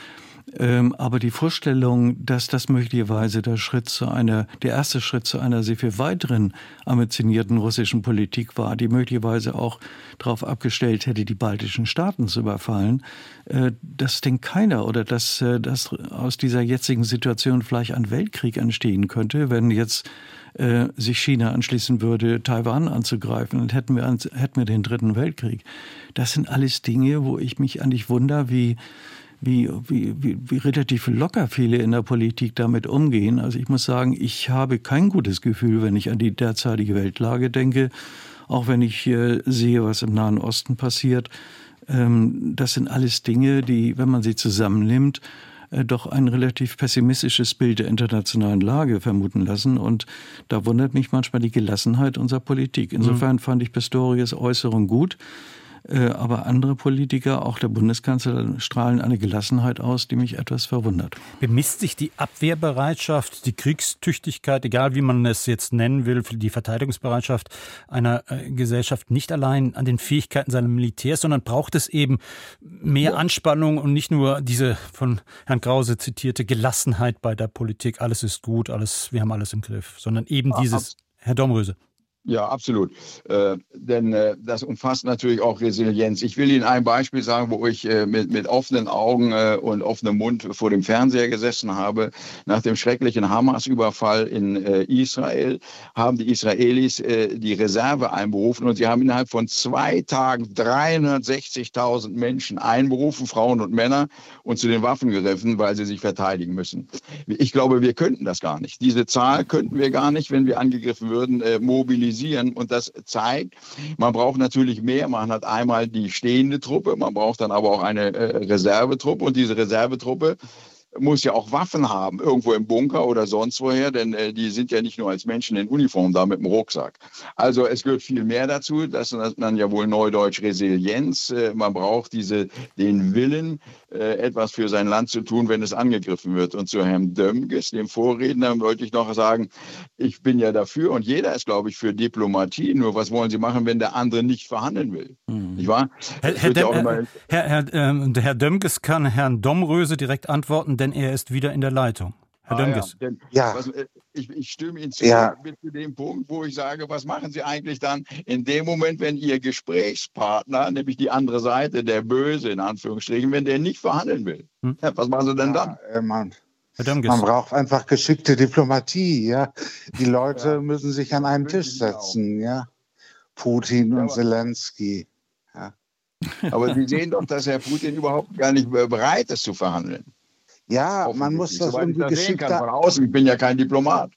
Ähm, aber die Vorstellung, dass das möglicherweise der Schritt zu einer, der erste Schritt zu einer sehr viel weiteren ambitionierten russischen Politik war, die möglicherweise auch darauf abgestellt hätte, die baltischen Staaten zu überfallen, äh, das denkt keiner oder dass, äh, dass aus dieser jetzigen Situation vielleicht ein Weltkrieg entstehen könnte, wenn jetzt äh, sich China anschließen würde, Taiwan anzugreifen, dann hätten wir, hätten wir den dritten Weltkrieg. Das sind alles Dinge, wo ich mich eigentlich wundere, wie wie, wie, wie, wie relativ locker viele in der Politik damit umgehen. Also ich muss sagen, ich habe kein gutes Gefühl, wenn ich an die derzeitige Weltlage denke, auch wenn ich sehe, was im Nahen Osten passiert. Ähm, das sind alles Dinge, die, wenn man sie zusammennimmt, äh, doch ein relativ pessimistisches Bild der internationalen Lage vermuten lassen. Und da wundert mich manchmal die Gelassenheit unserer Politik. Insofern mhm. fand ich Pistorius Äußerung gut. Äh, aber andere Politiker, auch der Bundeskanzler, strahlen eine Gelassenheit aus, die mich etwas verwundert. Bemisst sich die Abwehrbereitschaft, die Kriegstüchtigkeit, egal wie man es jetzt nennen will, die Verteidigungsbereitschaft einer äh, Gesellschaft nicht allein an den Fähigkeiten seiner Militärs, sondern braucht es eben mehr Anspannung und nicht nur diese von Herrn Krause zitierte Gelassenheit bei der Politik, alles ist gut, alles, wir haben alles im Griff, sondern eben dieses, Herr Domröse. Ja, absolut. Äh, denn äh, das umfasst natürlich auch Resilienz. Ich will Ihnen ein Beispiel sagen, wo ich äh, mit, mit offenen Augen äh, und offenem Mund vor dem Fernseher gesessen habe. Nach dem schrecklichen Hamas-Überfall in äh, Israel haben die Israelis äh, die Reserve einberufen und sie haben innerhalb von zwei Tagen 360.000 Menschen einberufen, Frauen und Männer, und zu den Waffen gegriffen, weil sie sich verteidigen müssen. Ich glaube, wir könnten das gar nicht. Diese Zahl könnten wir gar nicht, wenn wir angegriffen würden, mobilisieren mobilisieren. Und das zeigt, man braucht natürlich mehr. Man hat einmal die stehende Truppe, man braucht dann aber auch eine äh, Reservetruppe. Und diese Reservetruppe muss ja auch Waffen haben, irgendwo im Bunker oder sonst woher, denn äh, die sind ja nicht nur als Menschen in Uniform da mit dem Rucksack. Also es gehört viel mehr dazu, das nennt man ja wohl neudeutsch Resilienz. Äh, man braucht diese, den Willen, äh, etwas für sein Land zu tun, wenn es angegriffen wird. Und zu Herrn Dömges, dem Vorredner, wollte ich noch sagen, ich bin ja dafür und jeder ist, glaube ich, für Diplomatie. Nur was wollen Sie machen, wenn der andere nicht verhandeln will? Mhm. Nicht wahr? Herr, Herr, Herr, Herr, Herr, äh, Herr Dömges kann Herrn Domröse direkt antworten, denn er ist wieder in der Leitung. Herr ah, Dönges. Ja, ja. Was, äh, ich, ich, stimme Ihnen zu, ja. zu dem Punkt, wo ich sage, was machen Sie eigentlich dann in dem Moment, wenn Ihr Gesprächspartner, nämlich die andere Seite, der Böse in Anführungsstrichen, wenn der nicht verhandeln will? Hm? Ja, was machen Sie denn dann? Äh, man, man braucht einfach geschickte Diplomatie. Ja? Die Leute müssen sich an einen Tisch setzen. Ja? Putin und Zelensky. Aber Sie sehen doch, dass Herr Putin überhaupt gar nicht bereit ist zu verhandeln. Ja, man muss das irgendwie geschickt kann von außen. Ich bin ja kein Diplomat.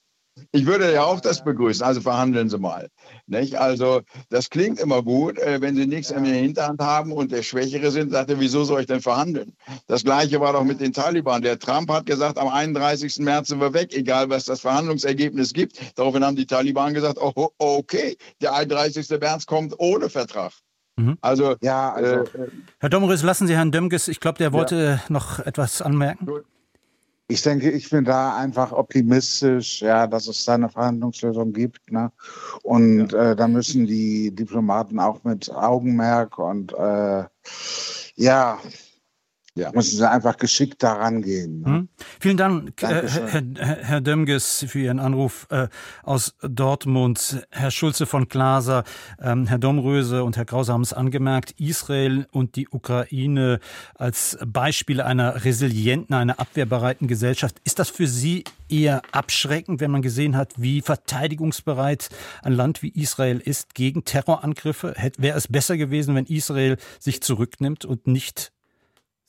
Ich würde ja auch das begrüßen. Also verhandeln Sie mal. Nicht? Also das klingt immer gut, äh, wenn Sie nichts ja. in der Hinterhand haben und der Schwächere sind, sagt er, wieso soll ich denn verhandeln? Das Gleiche war doch mit den Taliban. Der Trump hat gesagt, am 31. März sind wir weg, egal was das Verhandlungsergebnis gibt. Daraufhin haben die Taliban gesagt, oh, okay, der 31. März kommt ohne Vertrag. Mhm. Also, ja, also, äh, Herr Domris, lassen Sie Herrn Dömges, ich glaube, der wollte ja. noch etwas anmerken. Ich denke, ich bin da einfach optimistisch, ja, dass es da eine Verhandlungslösung gibt. Ne? Und ja. äh, da müssen die Diplomaten auch mit Augenmerk und äh, ja, ja. Müssen Sie einfach geschickt daran gehen. Ne? Hm. Vielen Dank, äh, Herr, Herr Dömges, für Ihren Anruf äh, aus Dortmund. Herr Schulze von Glaser, ähm, Herr Domröse und Herr Krause haben es angemerkt, Israel und die Ukraine als Beispiele einer resilienten, einer abwehrbereiten Gesellschaft. Ist das für Sie eher abschreckend, wenn man gesehen hat, wie verteidigungsbereit ein Land wie Israel ist gegen Terrorangriffe? Wäre es besser gewesen, wenn Israel sich zurücknimmt und nicht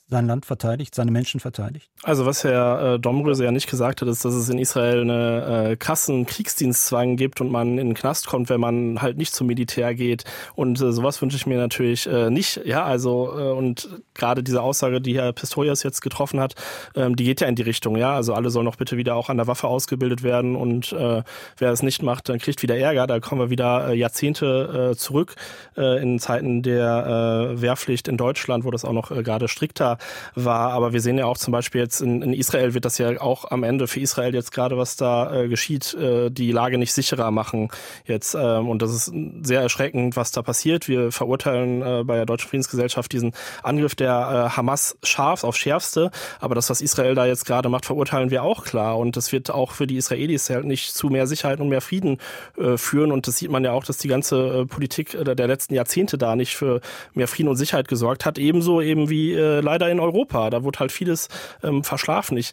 sein Land verteidigt, seine Menschen verteidigt? Also was Herr äh, Domröse ja nicht gesagt hat, ist, dass es in Israel eine äh, krassen Kriegsdienstzwang gibt und man in den Knast kommt, wenn man halt nicht zum Militär geht. Und äh, sowas wünsche ich mir natürlich äh, nicht. Ja, also äh, und gerade diese Aussage, die Herr Pistorius jetzt getroffen hat, ähm, die geht ja in die Richtung. Ja, also alle sollen doch bitte wieder auch an der Waffe ausgebildet werden und äh, wer es nicht macht, dann kriegt wieder Ärger. Da kommen wir wieder äh, Jahrzehnte zurück in Zeiten der Wehrpflicht in Deutschland, wo das auch noch gerade strikter war. Aber wir sehen ja auch zum Beispiel jetzt in, in Israel wird das ja auch am Ende für Israel jetzt gerade, was da äh, geschieht, äh, die Lage nicht sicherer machen jetzt. Ähm, und das ist sehr erschreckend, was da passiert. Wir verurteilen äh, bei der Deutschen Friedensgesellschaft diesen Angriff der äh, Hamas scharf auf schärfste. Aber das, was Israel da jetzt gerade macht, verurteilen wir auch klar. Und das wird auch für die Israelis halt nicht zu mehr Sicherheit und mehr Frieden äh, führen. Und das sieht man ja auch, dass die ganze äh, Politik äh, der letzten Jahrzehnte da nicht für mehr Frieden und Sicherheit gesorgt hat. Ebenso eben wie äh, leider leider in Europa. Da wurde halt vieles ähm, verschlafen. Ich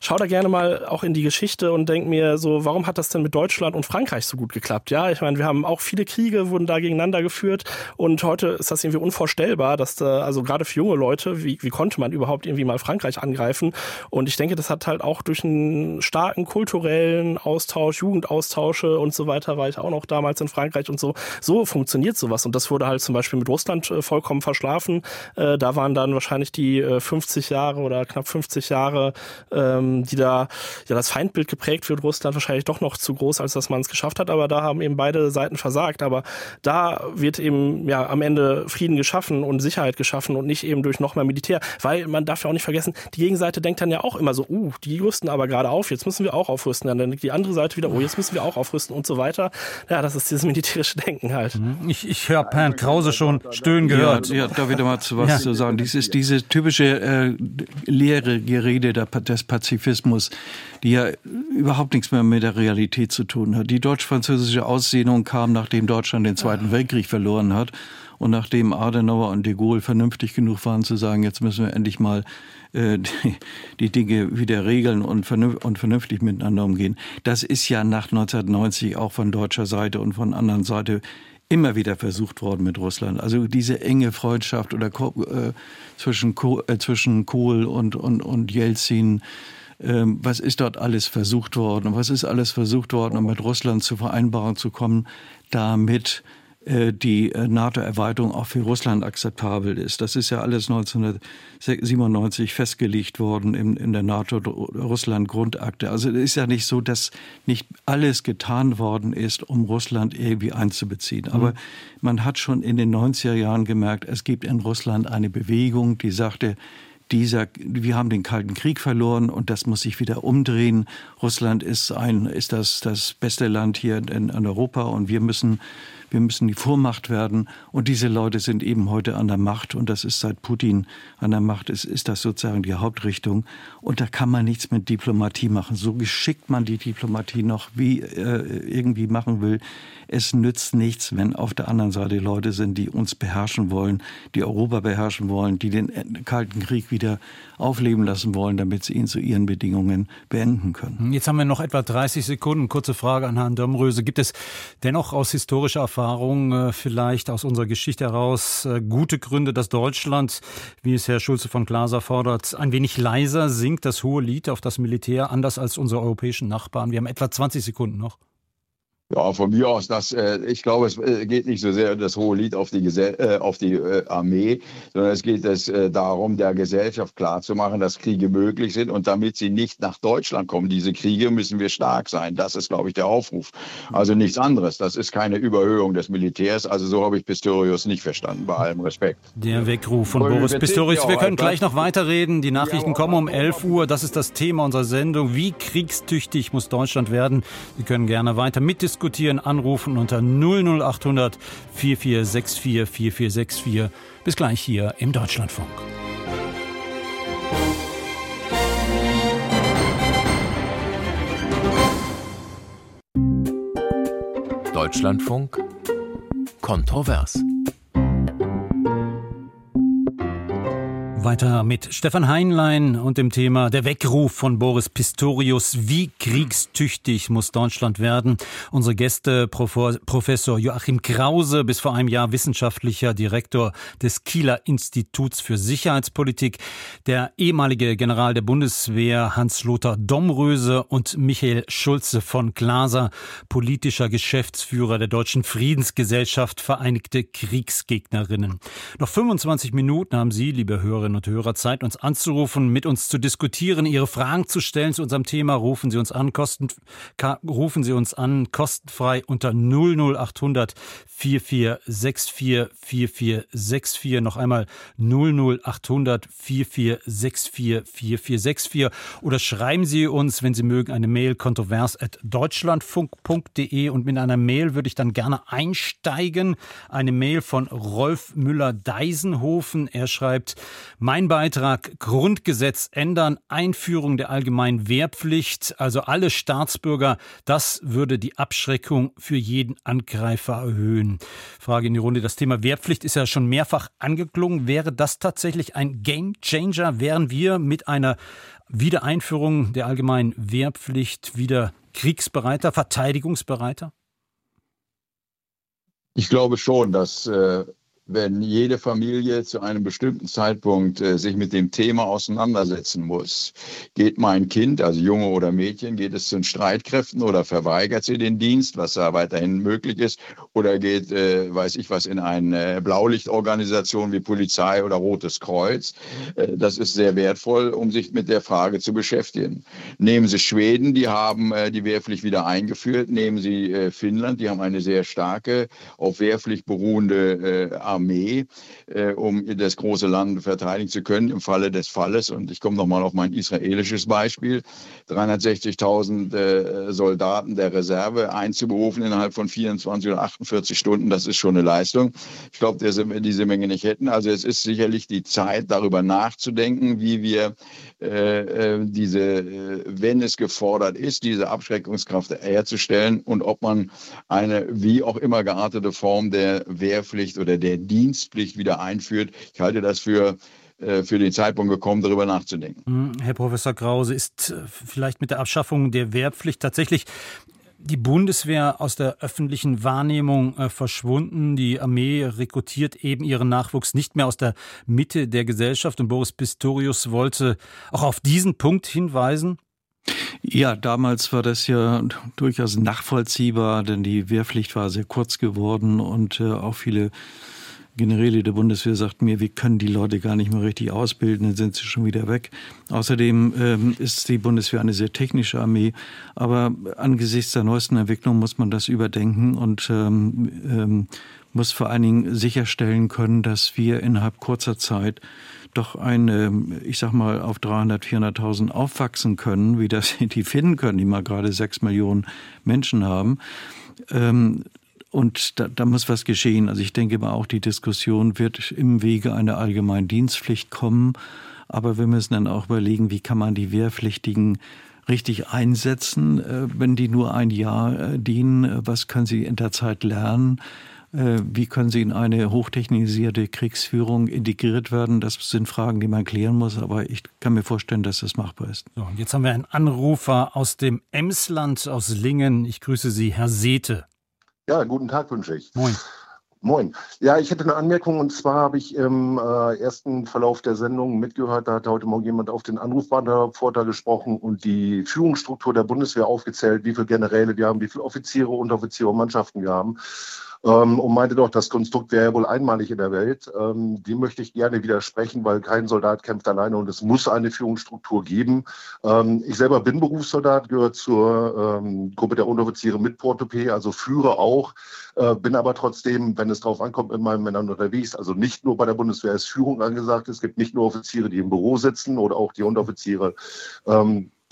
schau da gerne mal auch in die Geschichte und denk mir so, warum hat das denn mit Deutschland und Frankreich so gut geklappt? Ja, ich meine, wir haben auch viele Kriege, wurden da gegeneinander geführt und heute ist das irgendwie unvorstellbar, dass da, also gerade für junge Leute, wie, wie konnte man überhaupt irgendwie mal Frankreich angreifen? Und ich denke, das hat halt auch durch einen starken kulturellen Austausch, Jugendaustausche und so weiter, war ich auch noch damals in Frankreich und so. So funktioniert sowas. Und das wurde halt zum Beispiel mit Russland äh, vollkommen verschlafen. Äh, da waren dann wahrscheinlich die 50 äh, Jahre oder knapp 50 Jahre ähm, die da ja das Feindbild geprägt wird, Russland wahrscheinlich doch noch zu groß, als dass man es geschafft hat. Aber da haben eben beide Seiten versagt. Aber da wird eben ja am Ende Frieden geschaffen und Sicherheit geschaffen und nicht eben durch noch mehr Militär. Weil man darf ja auch nicht vergessen, die Gegenseite denkt dann ja auch immer so, uh, die rüsten aber gerade auf, jetzt müssen wir auch aufrüsten. Dann denkt die andere Seite wieder, oh, jetzt müssen wir auch aufrüsten und so weiter. Ja, das ist dieses militärische Denken halt. Mhm. Ich, ich habe Herrn Krause schon stöhnen gehört. Ja, ja da wieder mal zu was ja. zu sagen. Dies ist diese typische typische äh, leere Gerede des Pazifismus, die ja überhaupt nichts mehr mit der Realität zu tun hat. Die deutsch-französische Aussehnung kam, nachdem Deutschland den Zweiten Weltkrieg verloren hat und nachdem Adenauer und de Gaulle vernünftig genug waren zu sagen, jetzt müssen wir endlich mal äh, die, die Dinge wieder regeln und, vernünftig, und vernünftig miteinander umgehen. Das ist ja nach 1990 auch von deutscher Seite und von anderen Seite immer wieder versucht worden mit Russland. Also diese enge Freundschaft oder äh, zwischen, äh, zwischen Kohl und, und, und Jelzin, ähm, was ist dort alles versucht worden? Was ist alles versucht worden, um mit Russland zu Vereinbarungen zu kommen, damit die äh, NATO-Erweiterung auch für Russland akzeptabel ist. Das ist ja alles 1997 festgelegt worden in, in der NATO-Russland-Grundakte. Also es ist ja nicht so, dass nicht alles getan worden ist, um Russland irgendwie einzubeziehen. Mhm. Aber man hat schon in den 90er Jahren gemerkt, es gibt in Russland eine Bewegung, die sagte, dieser, wir haben den Kalten Krieg verloren und das muss sich wieder umdrehen. Russland ist ein, ist das, das beste Land hier in, in Europa und wir müssen wir müssen die Vormacht werden. Und diese Leute sind eben heute an der Macht. Und das ist seit Putin an der Macht ist, ist das sozusagen die Hauptrichtung. Und da kann man nichts mit Diplomatie machen. So geschickt man die Diplomatie noch wie äh, irgendwie machen will. Es nützt nichts, wenn auf der anderen Seite Leute sind, die uns beherrschen wollen, die Europa beherrschen wollen, die den Kalten Krieg wieder aufleben lassen wollen, damit sie ihn zu ihren Bedingungen beenden können. Jetzt haben wir noch etwa 30 Sekunden. Kurze Frage an Herrn Domröse. Gibt es dennoch aus historischer Erfahrung, äh, vielleicht aus unserer Geschichte heraus, äh, gute Gründe, dass Deutschland, wie es Herr Schulze von Glaser fordert, ein wenig leiser singt, das hohe Lied auf das Militär, anders als unsere europäischen Nachbarn? Wir haben etwa 20 Sekunden noch. Ja, von mir aus, das, äh, ich glaube, es äh, geht nicht so sehr das hohe Lied auf die, Gesell äh, auf die äh, Armee, sondern es geht es äh, darum, der Gesellschaft klarzumachen, dass Kriege möglich sind und damit sie nicht nach Deutschland kommen, diese Kriege, müssen wir stark sein. Das ist, glaube ich, der Aufruf. Also nichts anderes. Das ist keine Überhöhung des Militärs. Also so habe ich Pistorius nicht verstanden, bei allem Respekt. Der Weckruf von Aber Boris Pistorius. Wir können gleich noch weiterreden. Die Nachrichten kommen um 11 Uhr. Das ist das Thema unserer Sendung. Wie kriegstüchtig muss Deutschland werden? Sie können gerne weiter mitdiskutieren diskutieren, anrufen unter 00800 4464 4464. Bis gleich hier im Deutschlandfunk. Deutschlandfunk Kontrovers. Weiter mit Stefan Heinlein und dem Thema Der Weckruf von Boris Pistorius. Wie kriegstüchtig muss Deutschland werden? Unsere Gäste Professor Joachim Krause, bis vor einem Jahr wissenschaftlicher Direktor des Kieler Instituts für Sicherheitspolitik, der ehemalige General der Bundeswehr Hans-Lothar Domröse und Michael Schulze von Glaser, politischer Geschäftsführer der Deutschen Friedensgesellschaft Vereinigte Kriegsgegnerinnen. Noch 25 Minuten haben Sie, liebe Hörerinnen Hörerinnen und Hörer Zeit, uns anzurufen, mit uns zu diskutieren, Ihre Fragen zu stellen zu unserem Thema. Rufen Sie uns an, kosten, rufen Sie uns an, kostenfrei unter 00800 4464 4464. Noch einmal 00800 4464 4464. Oder schreiben Sie uns, wenn Sie mögen, eine Mail kontrovers at deutschlandfunk.de und mit einer Mail würde ich dann gerne einsteigen. Eine Mail von Rolf Müller-Deisenhofen. Er schreibt, mein Beitrag Grundgesetz ändern, Einführung der allgemeinen Wehrpflicht, also alle Staatsbürger, das würde die Abschreckung für jeden Angreifer erhöhen. Frage in die Runde, das Thema Wehrpflicht ist ja schon mehrfach angeklungen. Wäre das tatsächlich ein Game Changer? Wären wir mit einer Wiedereinführung der allgemeinen Wehrpflicht wieder kriegsbereiter, verteidigungsbereiter? Ich glaube schon, dass äh, wenn jede Familie zu einem bestimmten Zeitpunkt äh, sich mit dem Thema auseinandersetzen muss. Geht mein Kind, also Junge oder Mädchen, geht es zu den Streitkräften oder verweigert sie den Dienst, was da weiterhin möglich ist, oder geht, äh, weiß ich was, in eine Blaulichtorganisation wie Polizei oder Rotes Kreuz. Äh, das ist sehr wertvoll, um sich mit der Frage zu beschäftigen. Nehmen Sie Schweden, die haben äh, die Wehrpflicht wieder eingeführt. Nehmen Sie äh, Finnland, die haben eine sehr starke, auf Wehrpflicht beruhende äh, Armee äh, um das große Land verteidigen zu können im Falle des Falles. Und ich komme nochmal auf mein israelisches Beispiel. 360.000 äh, Soldaten der Reserve einzuberufen innerhalb von 24 oder 48 Stunden, das ist schon eine Leistung. Ich glaube, dass wir diese Menge nicht hätten. Also es ist sicherlich die Zeit, darüber nachzudenken, wie wir diese, äh, wenn es gefordert ist, diese Abschreckungskraft herzustellen und ob man eine wie auch immer geartete Form der Wehrpflicht oder der Dienstpflicht wieder einführt. Ich halte das für äh, für den Zeitpunkt gekommen, darüber nachzudenken. Hm, Herr Professor Krause, ist äh, vielleicht mit der Abschaffung der Wehrpflicht tatsächlich die Bundeswehr aus der öffentlichen Wahrnehmung äh, verschwunden. Die Armee rekrutiert eben ihren Nachwuchs nicht mehr aus der Mitte der Gesellschaft. Und Boris Pistorius wollte auch auf diesen Punkt hinweisen. Ja, damals war das ja durchaus nachvollziehbar, denn die Wehrpflicht war sehr kurz geworden und äh, auch viele Generäle der Bundeswehr sagten mir, wir können die Leute gar nicht mehr richtig ausbilden, dann sind sie schon wieder weg. Außerdem ähm, ist die Bundeswehr eine sehr technische Armee, aber angesichts der neuesten Entwicklung muss man das überdenken und ähm, ähm, muss vor allen Dingen sicherstellen können, dass wir innerhalb kurzer Zeit doch eine, ich sag mal, auf 300, 400.000 aufwachsen können, wie das <laughs> die finden können, die mal gerade sechs Millionen Menschen haben. Ähm, und da, da muss was geschehen. Also ich denke mal auch, die Diskussion wird im Wege einer allgemeinen Dienstpflicht kommen. Aber wir müssen dann auch überlegen, wie kann man die Wehrpflichtigen richtig einsetzen, äh, wenn die nur ein Jahr äh, dienen. Was können sie in der Zeit lernen? Äh, wie können sie in eine hochtechnisierte Kriegsführung integriert werden? Das sind Fragen, die man klären muss, aber ich kann mir vorstellen, dass das machbar ist. So, jetzt haben wir einen Anrufer aus dem Emsland, aus Lingen. Ich grüße Sie, Herr Sete. Ja, guten Tag wünsche ich. Moin. Moin. Ja, ich hätte eine Anmerkung und zwar habe ich im äh, ersten Verlauf der Sendung mitgehört, da hat heute Morgen jemand auf den Anrufbeantworter gesprochen und die Führungsstruktur der Bundeswehr aufgezählt, wie viele Generäle wir haben, wie viele Offiziere, Unteroffiziere und Mannschaften wir haben ähm, und meinte doch, das Konstrukt wäre ja wohl einmalig in der Welt. Ähm, dem möchte ich gerne widersprechen, weil kein Soldat kämpft alleine und es muss eine Führungsstruktur geben. Ähm, ich selber bin Berufssoldat, gehöre zur ähm, Gruppe der Unteroffiziere mit Portopé, also führe auch, äh, bin aber trotzdem, wenn es drauf ankommt, mit meinen Männern unterwegs. Also nicht nur bei der Bundeswehr ist Führung angesagt. Es gibt nicht nur Offiziere, die im Büro sitzen oder auch die Unteroffiziere.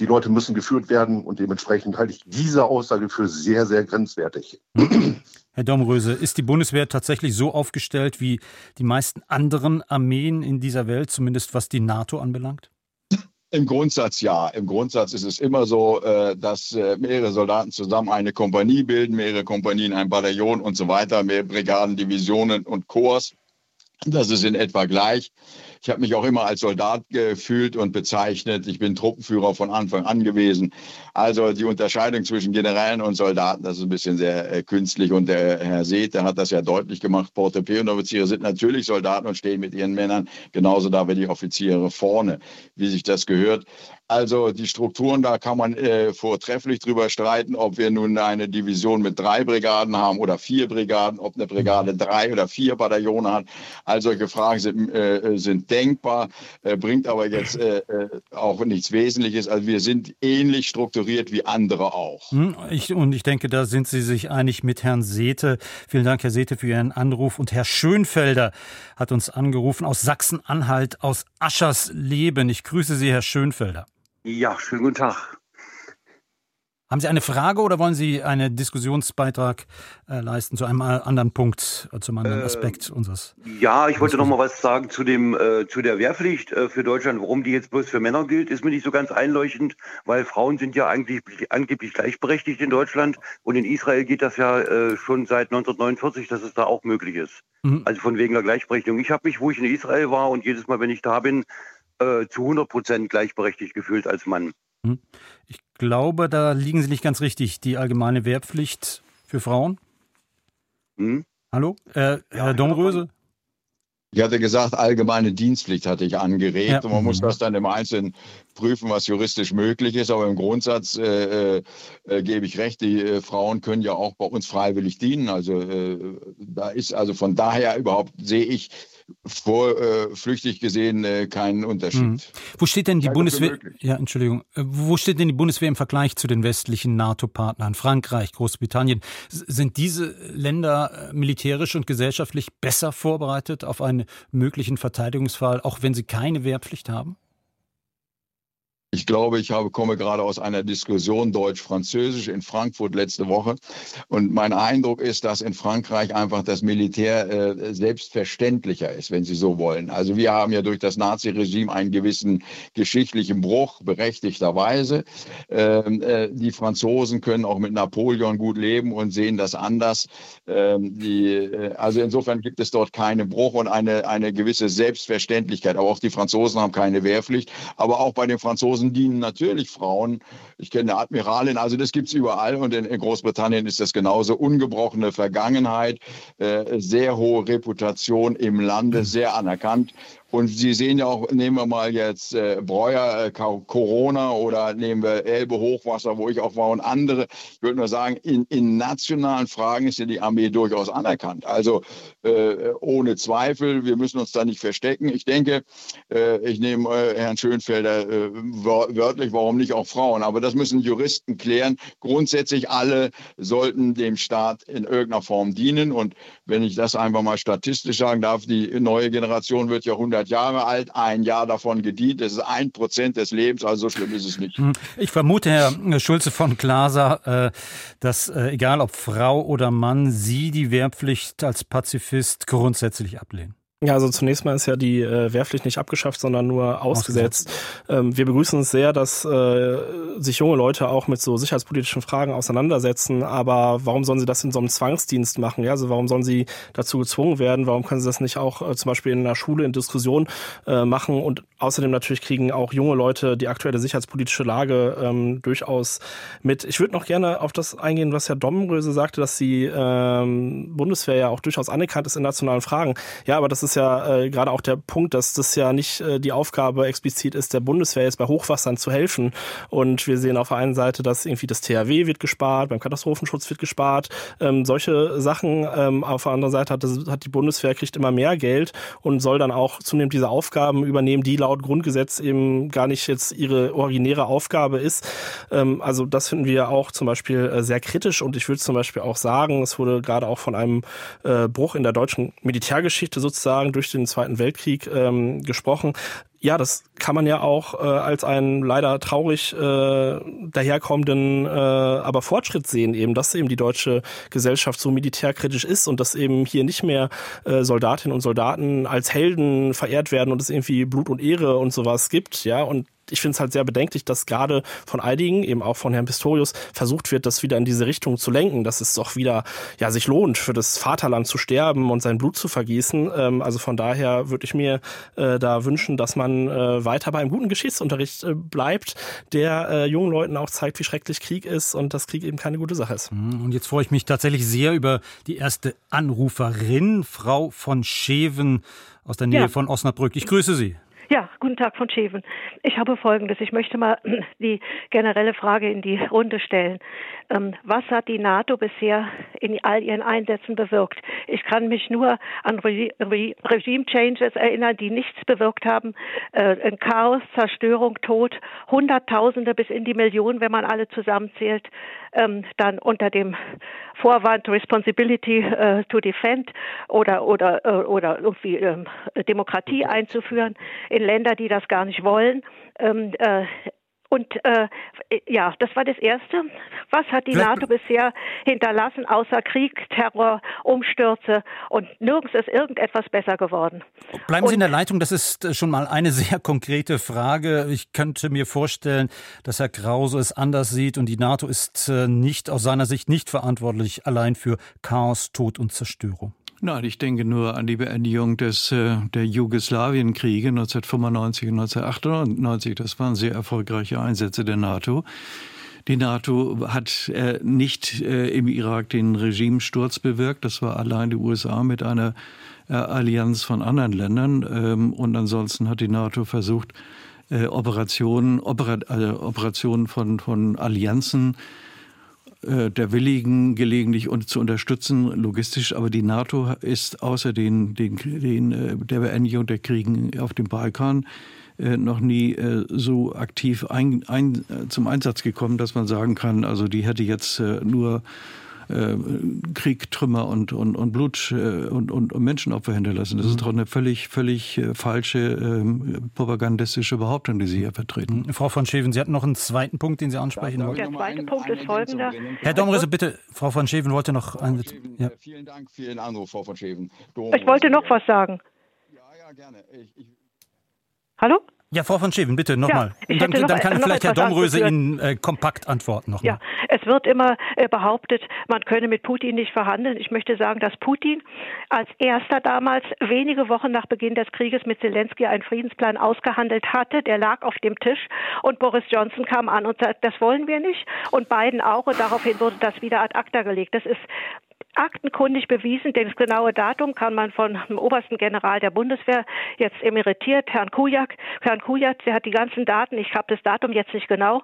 Die Leute müssen geführt werden und dementsprechend halte ich diese Aussage für sehr, sehr grenzwertig. <clears throat> Herr Domröse, ist die Bundeswehr tatsächlich so aufgestellt wie die meisten anderen Armeen in dieser Welt, zumindest was die NATO anbelangt? Im Grundsatz ja. Im Grundsatz ist es immer so, äh, dass äh, mehrere Soldaten zusammen eine Kompanie bilden, mehrere Kompanien ein Bataillon und so weiter, mehr Brigaden, Divisionen und Korps. Das ist in etwa gleich. Ich habe mich auch immer als Soldat gefühlt und bezeichnet. Ich bin Truppenführer von Anfang an gewesen. Also die Unterscheidung zwischen Generälen und Soldaten, das ist ein bisschen sehr äh, künstlich. Und der Herr Seeth, der hat das ja deutlich gemacht. Portepee und Offiziere sind natürlich Soldaten und stehen mit ihren Männern genauso da wie die Offiziere vorne, wie sich das gehört. Also die Strukturen, da kann man äh, vortrefflich drüber streiten, ob wir nun eine Division mit drei Brigaden haben oder vier Brigaden, ob eine Brigade drei oder vier Bataillone hat. All solche Fragen sind, äh, sind denkbar, äh, bringt aber jetzt äh, äh, auch nichts Wesentliches. Also wir sind ähnlich strukturiert wie andere auch. Hm, ich, und ich denke, da sind Sie sich einig mit Herrn Sete. Vielen Dank, Herr Sete, für Ihren Anruf. Und Herr Schönfelder hat uns angerufen aus Sachsen-Anhalt, aus Aschersleben. Ich grüße Sie, Herr Schönfelder. Ja, schönen guten Tag. Haben Sie eine Frage oder wollen Sie einen Diskussionsbeitrag äh, leisten zu einem äh, anderen Punkt, äh, zu einem anderen äh, Aspekt unseres? Ja, ich wollte noch mal was sagen zu dem äh, zu der Wehrpflicht äh, für Deutschland. Warum die jetzt bloß für Männer gilt, ist mir nicht so ganz einleuchtend, weil Frauen sind ja eigentlich angeblich gleichberechtigt in Deutschland und in Israel geht das ja schon seit 1949, dass es da auch möglich ist. Mhm. Also von wegen der Gleichberechtigung. Ich habe mich, wo ich in Israel war und jedes Mal, wenn ich da bin, äh, zu 100 Prozent gleichberechtigt gefühlt als Mann. Hm. Ich glaube, da liegen Sie nicht ganz richtig. Die allgemeine Wehrpflicht für Frauen? Hm? Hallo? Äh, Herr Domröse? Ich hatte gesagt, allgemeine Dienstpflicht hatte ich angeregt ja. und man muss mhm. das dann im Einzelnen prüfen, was juristisch möglich ist. Aber im Grundsatz äh, äh, gebe ich recht, die äh, Frauen können ja auch bei uns freiwillig dienen. Also äh, da ist also von daher überhaupt sehe ich vorflüchtig äh, gesehen äh, keinen Unterschied. Mhm. Wo steht denn die Bundeswehr? Ja, Entschuldigung. Äh, wo steht denn die Bundeswehr im Vergleich zu den westlichen NATO-Partnern? Frankreich, Großbritannien. Sind diese Länder äh, militärisch und gesellschaftlich besser vorbereitet auf einen möglichen Verteidigungsfall, auch wenn sie keine Wehrpflicht haben? Ich glaube, ich habe, komme gerade aus einer Diskussion Deutsch-Französisch in Frankfurt letzte Woche. Und mein Eindruck ist, dass in Frankreich einfach das Militär äh, selbstverständlicher ist, wenn Sie so wollen. Also wir haben ja durch das Naziregime einen gewissen geschichtlichen Bruch, berechtigterweise. Ähm, äh, die Franzosen können auch mit Napoleon gut leben und sehen das anders. Ähm, die, äh, also insofern gibt es dort keinen Bruch und eine, eine gewisse Selbstverständlichkeit. Aber auch die Franzosen haben keine Wehrpflicht. Aber auch bei den Franzosen Matrosen dienen natürlich Frauen. Ich kenne eine Admiralin, also das gibt es überall und in, Großbritannien ist das genauso. Ungebrochene Vergangenheit, äh, sehr hohe Reputation im Lande, sehr anerkannt. Und Sie sehen ja auch, nehmen wir mal jetzt äh, Breuer, äh, Corona oder nehmen wir Elbe Hochwasser, wo ich auch war und andere. Ich würde nur sagen, in, in nationalen Fragen ist ja die Armee durchaus anerkannt. Also äh, ohne Zweifel, wir müssen uns da nicht verstecken. Ich denke, äh, ich nehme äh, Herrn Schönfelder äh, wörtlich, warum nicht auch Frauen? Aber das müssen Juristen klären. Grundsätzlich alle sollten dem Staat in irgendeiner Form dienen. Und wenn ich das einfach mal statistisch sagen darf, die neue Generation wird ja 100 100 Jahre alt, ein Jahr davon gedient. Das ist ein Prozent des Lebens, also so schlimm ist es nicht. Hm. Ich vermute, Herr Schulze von Glaser, äh, dass äh, egal ob Frau oder Mann, Sie die Wehrpflicht als Pazifist grundsätzlich ablehnen. Ja, also zunächst mal ist ja die äh, Wehrpflicht nicht abgeschafft, sondern nur ausgesetzt. Ähm, wir begrüßen es sehr, dass äh, sich junge Leute auch mit so sicherheitspolitischen Fragen auseinandersetzen. Aber warum sollen sie das in so einem Zwangsdienst machen? Ja, also warum sollen sie dazu gezwungen werden? Warum können sie das nicht auch äh, zum Beispiel in einer Schule in Diskussion äh, machen? Und außerdem natürlich kriegen auch junge Leute die aktuelle sicherheitspolitische Lage ähm, durchaus mit. Ich würde noch gerne auf das eingehen, was Herr Domröse sagte, dass die ähm, Bundeswehr ja auch durchaus anerkannt ist in nationalen Fragen. Ja, aber das ist ist ja äh, gerade auch der Punkt, dass das ja nicht äh, die Aufgabe explizit ist, der Bundeswehr jetzt bei Hochwassern zu helfen. Und wir sehen auf der einen Seite, dass irgendwie das THW wird gespart, beim Katastrophenschutz wird gespart, ähm, solche Sachen. Ähm, auf der anderen Seite hat, das, hat die Bundeswehr kriegt immer mehr Geld und soll dann auch zunehmend diese Aufgaben übernehmen, die laut Grundgesetz eben gar nicht jetzt ihre originäre Aufgabe ist. Ähm, also das finden wir auch zum Beispiel äh, sehr kritisch und ich würde zum Beispiel auch sagen, es wurde gerade auch von einem äh, Bruch in der deutschen Militärgeschichte sozusagen sozusagen durch den Zweiten Weltkrieg ähm, gesprochen. Ja, das kann man ja auch äh, als einen leider traurig äh, daherkommenden, äh, aber Fortschritt sehen, eben, dass eben die deutsche Gesellschaft so militärkritisch ist und dass eben hier nicht mehr äh, Soldatinnen und Soldaten als Helden verehrt werden und es irgendwie Blut und Ehre und sowas gibt, ja, und ich finde es halt sehr bedenklich, dass gerade von einigen, eben auch von Herrn Pistorius, versucht wird, das wieder in diese Richtung zu lenken, dass es doch wieder ja sich lohnt, für das Vaterland zu sterben und sein Blut zu vergießen. Ähm, also von daher würde ich mir äh, da wünschen, dass man äh, weiter bei einem guten Geschichtsunterricht äh, bleibt, der äh, jungen Leuten auch zeigt, wie schrecklich Krieg ist und dass Krieg eben keine gute Sache ist. Mhm, und jetzt freue ich mich tatsächlich sehr über die erste Anruferin, Frau von Scheven aus der Nähe ja. von Osnabrück. Ich grüße Sie. Ja, guten Tag von Scheven. Ich habe Folgendes. Ich möchte mal <clears throat> die generelle Frage in die Runde stellen. Ähm, was hat die NATO bisher in all ihren Einsätzen bewirkt? Ich kann mich nur an Re Re Regime Changes erinnern, die nichts bewirkt haben. Äh, Chaos, Zerstörung, Tod, Hunderttausende bis in die Millionen, wenn man alle zusammenzählt. Ähm, dann unter dem Vorwand Responsibility äh, to Defend oder oder äh, oder irgendwie ähm, Demokratie einzuführen in Länder, die das gar nicht wollen. Ähm, äh, und äh, ja, das war das Erste. Was hat die NATO bisher hinterlassen, außer Krieg, Terror, Umstürze und nirgends ist irgendetwas besser geworden. Bleiben und, Sie in der Leitung, das ist äh, schon mal eine <laughs> sehr konkrete Frage. Ich könnte mir vorstellen, dass Herr Krause es anders sieht und die NATO ist äh, nicht aus seiner Sicht nicht verantwortlich allein für Chaos, Tod und Zerstörung. Nein, ich denke nur an die Beendigung des, äh, der Jugoslawienkriege 1995 und 1998. Das waren sehr erfolgreiche Einsätze der NATO. Die NATO hat äh, nicht äh, im Irak den Regimesturz bewirkt. Das war allein die USA mit einer äh, Allianz von anderen Ländern. Ähm, und ansonsten hat die NATO versucht, äh, Operationen, Opera, also Operationen von, von Allianzen äh, der Willigen gelegentlich und zu unterstützen, logistisch. Aber die NATO ist außer den, den, den, äh, der Beendigung der Kriegen auf dem Balkan äh, noch nie äh, so aktiv ein, ein, zum Einsatz gekommen, dass man sagen kann, also die hätte jetzt äh, nur äh, Krieg, Trümmer und, und, und Blut äh, und, und, und Menschenopfer hinterlassen. Das mhm. ist doch eine völlig, völlig äh, falsche äh, propagandistische Behauptung, die Sie hier vertreten. Mhm. Frau von Scheven, Sie hatten noch einen zweiten Punkt, den Sie ansprechen wollten. Der zweite Punkt ist folgender. Herr Domrese, bitte, Frau von Scheven wollte noch... Ein, ja. Vielen Dank für Ihren Anruf, Frau von Scheven. Ich wollte noch was sagen. Ja, ja, gerne. Ich, ich Hallo? Ja, Frau von Scheven, bitte nochmal. Ja, dann, dann, kann vielleicht Herr Domröse Ihnen äh, kompakt antworten noch Ja, es wird immer äh, behauptet, man könne mit Putin nicht verhandeln. Ich möchte sagen, dass Putin als erster damals wenige Wochen nach Beginn des Krieges mit Zelensky einen Friedensplan ausgehandelt hatte. Der lag auf dem Tisch und Boris Johnson kam an und sagte, das wollen wir nicht. Und Biden auch. Und daraufhin wurde das wieder ad acta gelegt. Das ist aktenkundig bewiesen. Das genaue Datum kann man von dem obersten General der Bundeswehr, jetzt emeritiert, Herrn Kujak. Herrn Kujak, der hat die ganzen Daten. Ich habe das Datum jetzt nicht genau.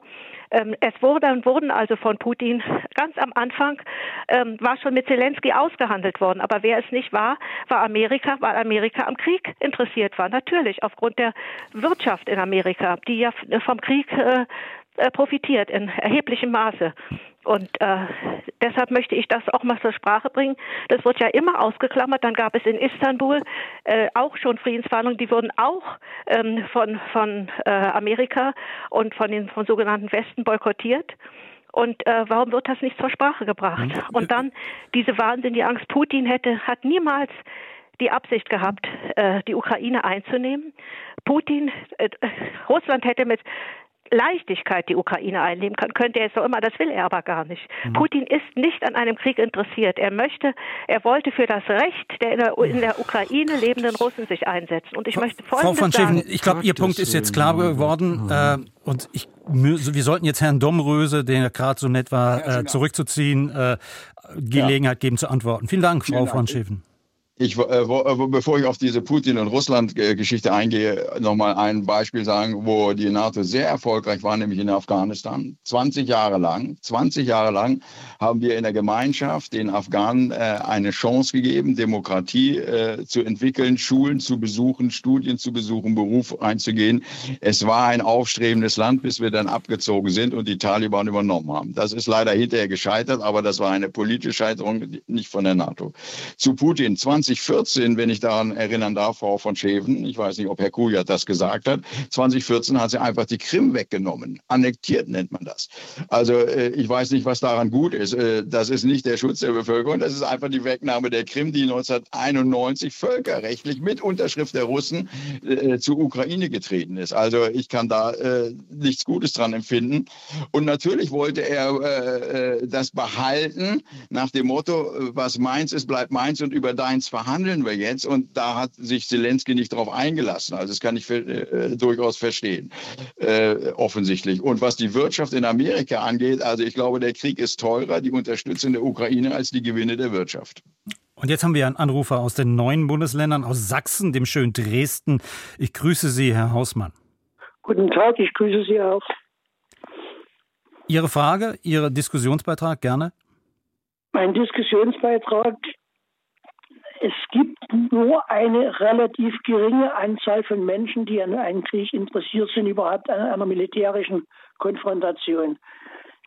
Ähm, es wurde, wurden also von Putin ganz am Anfang, ähm, war schon mit Zelensky ausgehandelt worden. Aber wer es nicht war, war Amerika, weil Amerika am Krieg interessiert war. Natürlich, aufgrund der Wirtschaft in Amerika, die ja vom Krieg äh, äh profitiert in erheblichem Maße. Und äh, deshalb möchte ich das auch mal zur Sprache bringen. Das wird ja immer ausgeklammert. Dann gab es in Istanbul äh, auch schon Friedensverhandlungen, die wurden auch ähm, von, von äh, Amerika und von den von sogenannten Westen boykottiert. Und äh, warum wird das nicht zur Sprache gebracht? Mhm. Und dann diese wahnsinnige Angst. Putin hätte, hat niemals die Absicht gehabt, äh, die Ukraine einzunehmen. Putin, äh, Russland hätte mit Leichtigkeit die Ukraine einnehmen kann, könnte er es doch immer, das will er aber gar nicht. Mhm. Putin ist nicht an einem Krieg interessiert. Er möchte, er wollte für das Recht der in der, in der Ukraine lebenden Russen sich einsetzen. Und ich möchte Folgendes Frau von Schäfen, sagen. ich glaube, Ihr Punkt ist jetzt klar geworden. Äh, und ich, wir sollten jetzt Herrn Domröse, der gerade so nett war, äh, zurückzuziehen, äh, Gelegenheit ja. geben zu antworten. Vielen Dank, Frau von Schäfen. Ich, äh, wo, äh, bevor ich auf diese Putin- und Russland-Geschichte eingehe, nochmal ein Beispiel sagen, wo die NATO sehr erfolgreich war, nämlich in Afghanistan. 20 Jahre lang, 20 Jahre lang haben wir in der Gemeinschaft den Afghanen äh, eine Chance gegeben, Demokratie äh, zu entwickeln, Schulen zu besuchen, Studien zu besuchen, Beruf einzugehen. Es war ein aufstrebendes Land, bis wir dann abgezogen sind und die Taliban übernommen haben. Das ist leider hinterher gescheitert, aber das war eine politische Scheiterung, nicht von der NATO. Zu Putin, 20 2014, wenn ich daran erinnern darf, Frau von Scheven, ich weiß nicht, ob Herr Kujat das gesagt hat, 2014 hat sie einfach die Krim weggenommen. Annektiert nennt man das. Also äh, ich weiß nicht, was daran gut ist. Äh, das ist nicht der Schutz der Bevölkerung, das ist einfach die Wegnahme der Krim, die 1991 völkerrechtlich mit Unterschrift der Russen äh, zur Ukraine getreten ist. Also ich kann da nichts Gutes dran empfinden. Und natürlich wollte er das behalten nach dem Motto, was meins ist, bleibt meins und über deins verhandeln wir jetzt. Und da hat sich Zelensky nicht darauf eingelassen. Also das kann ich äh, durchaus verstehen, äh, offensichtlich. Und was die Wirtschaft in Amerika angeht, also ich glaube, der Krieg ist teurer, die Unterstützung der Ukraine, als die Gewinne der Wirtschaft. Und jetzt haben wir einen Anrufer aus den neuen Bundesländern, aus Sachsen, dem schönen Dresden. Ich grüße Sie, Herr Hausmann. Guten Tag, ich grüße Sie auch. Ihre Frage, Ihr Diskussionsbeitrag, gerne. Mein Diskussionsbeitrag es gibt nur eine relativ geringe Anzahl von Menschen, die an einem Krieg interessiert sind, überhaupt an einer militärischen Konfrontation.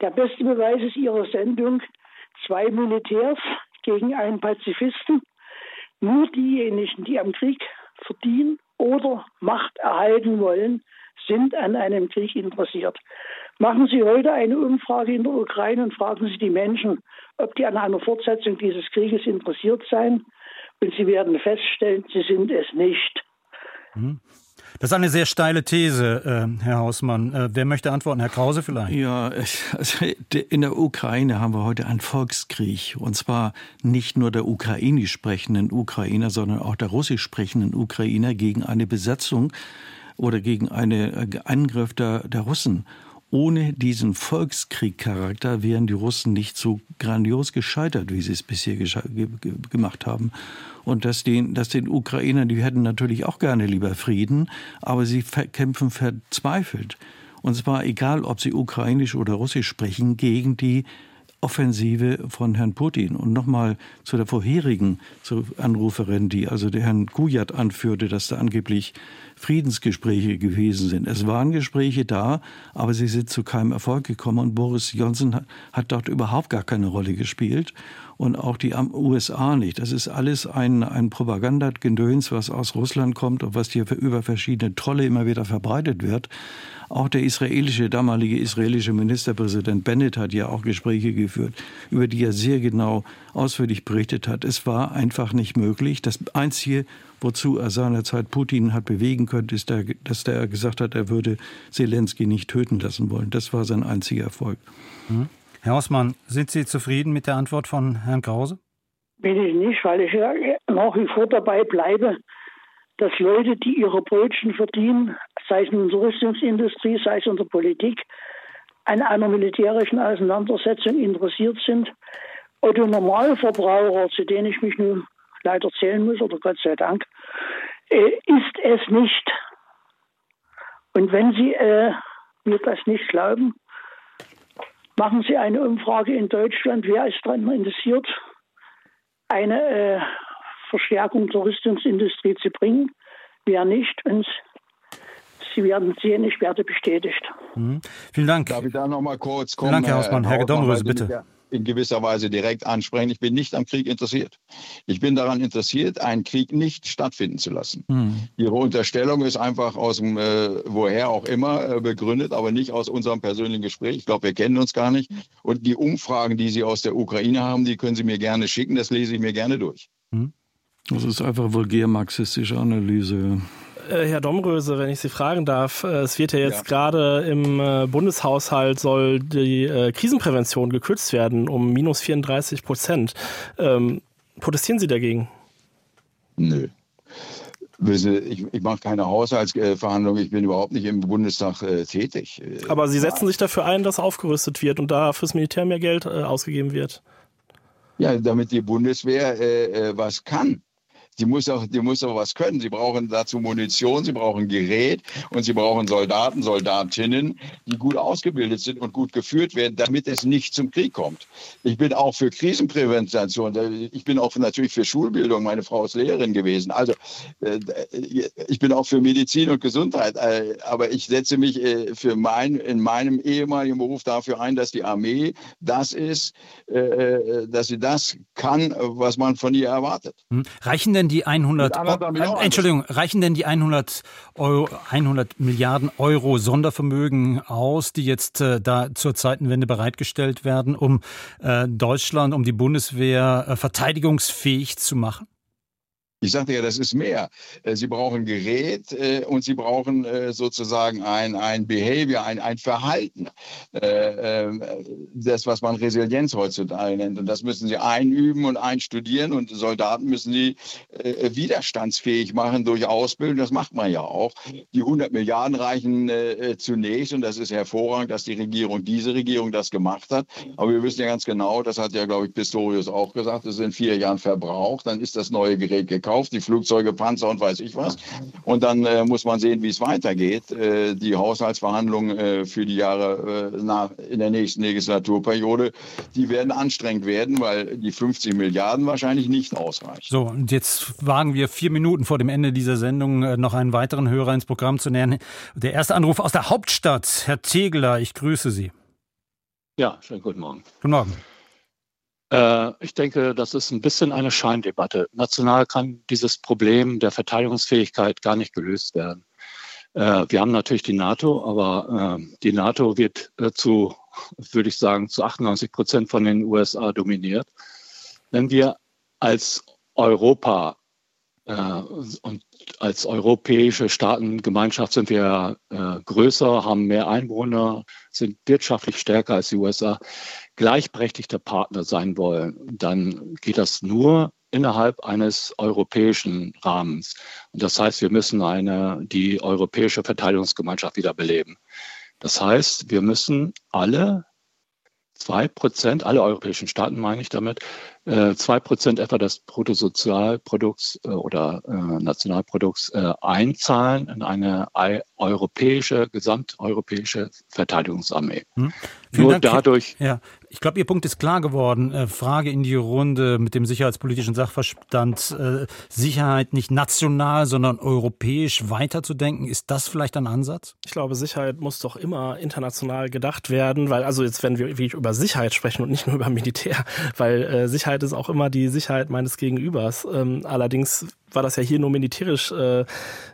Der beste Beweis ist Ihre Sendung zwei Militärs gegen einen Pazifisten. Nur diejenigen, die am Krieg verdienen oder Macht erhalten wollen, sind an einem Krieg interessiert. Machen Sie heute eine Umfrage in der Ukraine und fragen Sie die Menschen, ob die an einer Fortsetzung dieses Krieges interessiert seien. Und Sie werden feststellen, Sie sind es nicht. Mhm. Das ist eine sehr steile These, äh, Herr Hausmann. Äh, wer möchte antworten? Herr Krause vielleicht? Ja, also in der Ukraine haben wir heute einen Volkskrieg. Und zwar nicht nur der ukrainisch sprechenden Ukrainer, sondern auch der russisch sprechenden Ukrainer gegen eine Besetzung oder gegen einen äh, Angriff der, der Russen. Ohne diesen Volkskriegcharakter wären die Russen nicht so grandios gescheitert, wie sie es bisher gemacht haben. Und dass den, dass den Ukrainern, die hätten natürlich auch gerne lieber Frieden, aber sie kämpfen verzweifelt. Und zwar egal, ob sie ukrainisch oder russisch sprechen, gegen die Offensive von Herrn Putin. Und nochmal zu der vorherigen Anruferin, die also der Herrn Kujat anführte, dass da angeblich Friedensgespräche gewesen sind. Es waren Gespräche da, aber sie sind zu keinem Erfolg gekommen und Boris Johnson hat, hat dort überhaupt gar keine Rolle gespielt und auch die USA nicht. Das ist alles ein, ein Propagandagedöns, was aus Russland kommt und was hier über verschiedene Trolle immer wieder verbreitet wird. Auch der israelische, damalige israelische Ministerpräsident Bennett hat ja auch Gespräche geführt, über die er sehr genau ausführlich berichtet hat. Es war einfach nicht möglich. Das Einzige, wozu er seinerzeit Putin hat bewegen können, ist, der, dass er gesagt hat, er würde Zelensky nicht töten lassen wollen. Das war sein einziger Erfolg. Mhm. Herr Osman, sind Sie zufrieden mit der Antwort von Herrn Krause? Bin ich nicht, weil ich nach wie vor dabei bleibe, dass Leute, die ihre Brötchen verdienen, sei es in unserer Rüstungsindustrie, sei es in der Politik, an einer militärischen Auseinandersetzung interessiert sind. Otto Normalverbraucher, zu denen ich mich nun leider zählen muss, oder Gott sei Dank, äh, ist es nicht. Und wenn Sie äh, mir das nicht glauben, machen Sie eine Umfrage in Deutschland, wer ist daran interessiert, eine äh, Verstärkung der Rüstungsindustrie zu bringen, wer nicht. Und Sie werden sehen, ich werde bestätigt. Mhm. Vielen Dank. Darf ich da noch mal kurz kommen? Vielen Dank, Herr Hausmann. Herr Gedomröse, bitte in gewisser Weise direkt ansprechen. Ich bin nicht am Krieg interessiert. Ich bin daran interessiert, einen Krieg nicht stattfinden zu lassen. Hm. Ihre Unterstellung ist einfach aus dem, äh, woher auch immer, äh, begründet, aber nicht aus unserem persönlichen Gespräch. Ich glaube, wir kennen uns gar nicht. Und die Umfragen, die Sie aus der Ukraine haben, die können Sie mir gerne schicken. Das lese ich mir gerne durch. Hm. Das ist einfach vulgär marxistische Analyse. Äh, Herr Domröse, wenn ich Sie fragen darf, äh, es wird ja jetzt ja. gerade im äh, Bundeshaushalt soll die Krisenprävention gekürzt werden um minus 34 Prozent. Ähm, protestieren Sie dagegen? Nö. Ich, ich mache keine Haushaltsverhandlungen, ich bin überhaupt nicht im Bundestag äh, tätig. Aber Sie setzen sich dafür ein, dass aufgerüstet wird und da fürs Militär mehr Geld äh, ausgegeben wird? Ja, damit die Bundeswehr äh, was kann die muss auch, die muss auch was können. Sie brauchen dazu Munition, sie brauchen Gerät und sie brauchen Soldaten, Soldatinnen, die gut ausgebildet sind und gut geführt werden, damit es nicht zum Krieg kommt. Ich bin auch für Krisenprävention. Ich bin auch natürlich für Schulbildung. Meine Frau ist Lehrerin gewesen. Also äh, ich bin auch für Medizin und Gesundheit. Äh, aber ich setze mich äh, für mein, in meinem ehemaligen Beruf dafür ein, dass die Armee das ist, dass sie das kann, was man von ihr erwartet. Hm. Reichen denn denn die 100 äh, Entschuldigung, reichen denn die 100 Euro, 100 Milliarden Euro Sondervermögen aus, die jetzt äh, da zur Zeitenwende bereitgestellt werden, um äh, Deutschland, um die Bundeswehr äh, verteidigungsfähig zu machen? Ich sagte ja, das ist mehr. Äh, sie brauchen Gerät äh, und Sie brauchen äh, sozusagen ein, ein Behavior, ein, ein Verhalten. Ähm, das, was man Resilienz heutzutage nennt. Und das müssen Sie einüben und einstudieren. Und Soldaten müssen Sie widerstandsfähig machen durch Ausbildung. Das macht man ja auch. Die 100 Milliarden reichen zunächst. Und das ist hervorragend, dass die Regierung, diese Regierung das gemacht hat. Aber wir wissen ja ganz genau, das hat ja, glaube ich, Pistorius auch gesagt, es ist in vier Jahren verbraucht. Dann ist das neue Gerät gekauft gekauft, die Flugzeuge, Panzer und weiß ich was. Und dann äh, muss man sehen, wie es weitergeht. Äh, die Haushaltsverhandlungen äh, für die Jahre äh, nach, in der nächsten Legislaturperiode, die werden anstrengend werden, weil die 50 Milliarden wahrscheinlich nicht ausreichen. So, und jetzt wagen wir vier Minuten vor dem Ende dieser Sendung äh, noch einen weiteren Hörer ins Programm zu nähern. Der erste Anruf aus der Hauptstadt, Herr Tegler, ich grüße Sie. Ja, schönen guten Morgen. Guten Morgen. Äh, ich denke, das ist ein bisschen eine Scheindebatte. National kann dieses Problem der Verteidigungsfähigkeit gar nicht gelöst werden. Äh, wir haben natürlich die NATO, aber äh, die NATO wird zu, würde ich sagen, zu 98 Prozent von den USA dominiert. Wenn wir als Europa und als europäische Staatengemeinschaft sind wir größer, haben mehr Einwohner, sind wirtschaftlich stärker als die USA gleichberechtigter Partner sein wollen, dann geht das nur innerhalb eines europäischen Rahmens. Und das heißt, wir müssen eine, die europäische Verteidigungsgemeinschaft wiederbeleben. Das heißt, wir müssen alle zwei Prozent, alle europäischen Staaten meine ich damit, äh, zwei Prozent etwa des Bruttosozialprodukts äh, oder äh, Nationalprodukts einzahlen in eine europäische, gesamteuropäische Verteidigungsarmee. Hm. Nur Dank. dadurch. Ja, ich glaube, Ihr Punkt ist klar geworden. Äh, Frage in die Runde mit dem sicherheitspolitischen Sachverstand. Äh, Sicherheit nicht national, sondern europäisch weiterzudenken. Ist das vielleicht ein Ansatz? Ich glaube, Sicherheit muss doch immer international gedacht werden, weil, also jetzt, wenn wir über Sicherheit sprechen und nicht nur über Militär, weil äh, Sicherheit ist auch immer die Sicherheit meines Gegenübers. Ähm, allerdings war das ja hier nur militärisch äh,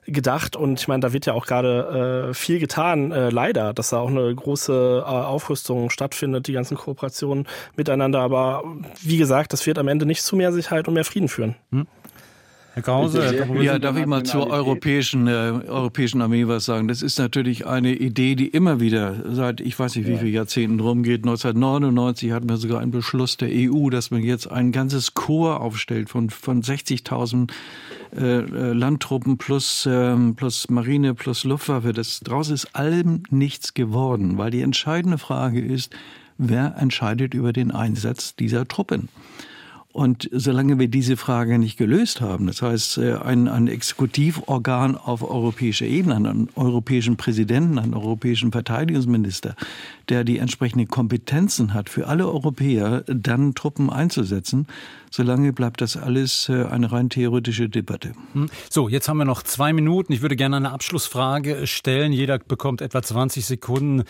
gedacht und ich meine, da wird ja auch gerade äh, viel getan, äh, leider, dass da auch eine große Aufrüstung stattfindet, die ganzen Kooperationen miteinander, aber wie gesagt, das wird am Ende nicht zu mehr Sicherheit und mehr Frieden führen. Hm? Herr Krause, ja, darf ich mal zur europäischen, äh, europäischen Armee was sagen? Das ist natürlich eine Idee, die immer wieder seit, ich weiß nicht wie viele Jahrzehnten rumgeht. 1999 hatten wir sogar einen Beschluss der EU, dass man jetzt ein ganzes Korps aufstellt von, von 60.000 äh, äh, Landtruppen plus, äh, plus Marine plus Luftwaffe. Das, daraus ist allem nichts geworden, weil die entscheidende Frage ist, wer entscheidet über den Einsatz dieser Truppen? Und solange wir diese Frage nicht gelöst haben, das heißt äh, ein, ein Exekutivorgan auf europäischer Ebene, einen europäischen Präsidenten, einen europäischen Verteidigungsminister, der die entsprechenden Kompetenzen hat, für alle Europäer dann Truppen einzusetzen, solange bleibt das alles äh, eine rein theoretische Debatte. Hm. So, jetzt haben wir noch zwei Minuten. Ich würde gerne eine Abschlussfrage stellen. Jeder bekommt etwa 20 Sekunden. Äh,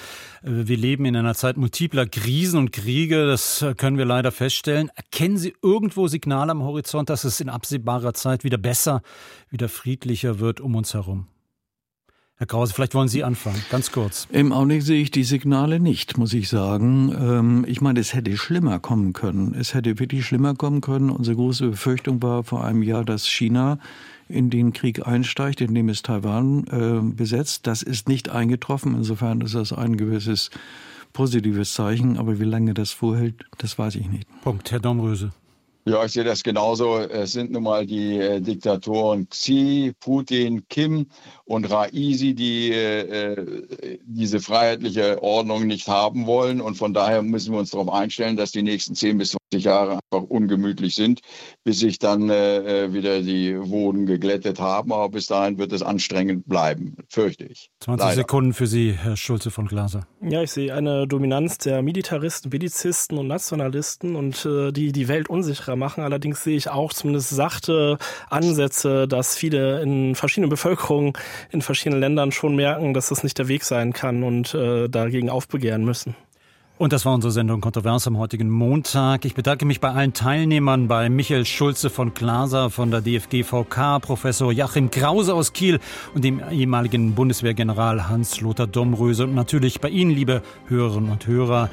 wir leben in einer Zeit multipler Krisen und Kriege. Das können wir leider feststellen. Erkennen Sie irgendwo Signale am Horizont, dass es in absehbarer Zeit wieder besser, wieder friedlicher wird um uns herum? Herr Krause, vielleicht wollen Sie anfangen, ganz kurz. Im Augenblick sehe ich die Signale nicht, muss ich sagen. Ähm, ich meine, es hätte schlimmer kommen können. Es hätte wirklich schlimmer kommen können. Unsere große Befürchtung war vor einem Jahr, dass China in den Krieg einsteigt, indem es Taiwan äh, besetzt. Das ist nicht eingetroffen. Insofern ist das ein gewisses positives Zeichen. Aber wie lange das vorhält, das weiß ich nicht. Punkt. Herr Domröse. Ja, ich sehe das genauso. Es sind nun mal die äh, Diktatoren Xi, Putin, Kim und Raisi, die äh, diese freiheitliche Ordnung nicht haben wollen. Und von daher müssen wir uns darauf einstellen, dass die nächsten 10 bis 20 Jahre einfach ungemütlich sind, bis sich dann äh, wieder die Woden geglättet haben. Aber bis dahin wird es anstrengend bleiben, fürchte ich. 20 Leider. Sekunden für Sie, Herr Schulze von Glaser. Ja, ich sehe eine Dominanz der Militaristen, Belizisten und Nationalisten und äh, die die Welt unsicherer machen. Allerdings sehe ich auch zumindest sachte Ansätze, dass viele in verschiedenen Bevölkerungen in verschiedenen Ländern schon merken, dass das nicht der Weg sein kann und äh, dagegen aufbegehren müssen. Und das war unsere Sendung Kontrovers am heutigen Montag. Ich bedanke mich bei allen Teilnehmern, bei Michael Schulze von Glaser von der DFGVK, Professor Joachim Krause aus Kiel und dem ehemaligen Bundeswehrgeneral Hans-Lothar Domröse und natürlich bei Ihnen, liebe Hörerinnen und Hörer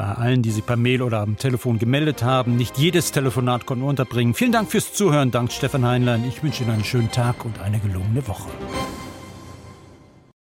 bei allen, die sich per Mail oder am Telefon gemeldet haben. Nicht jedes Telefonat konnten wir unterbringen. Vielen Dank fürs Zuhören. Dank Stefan Heinlein. Ich wünsche Ihnen einen schönen Tag und eine gelungene Woche.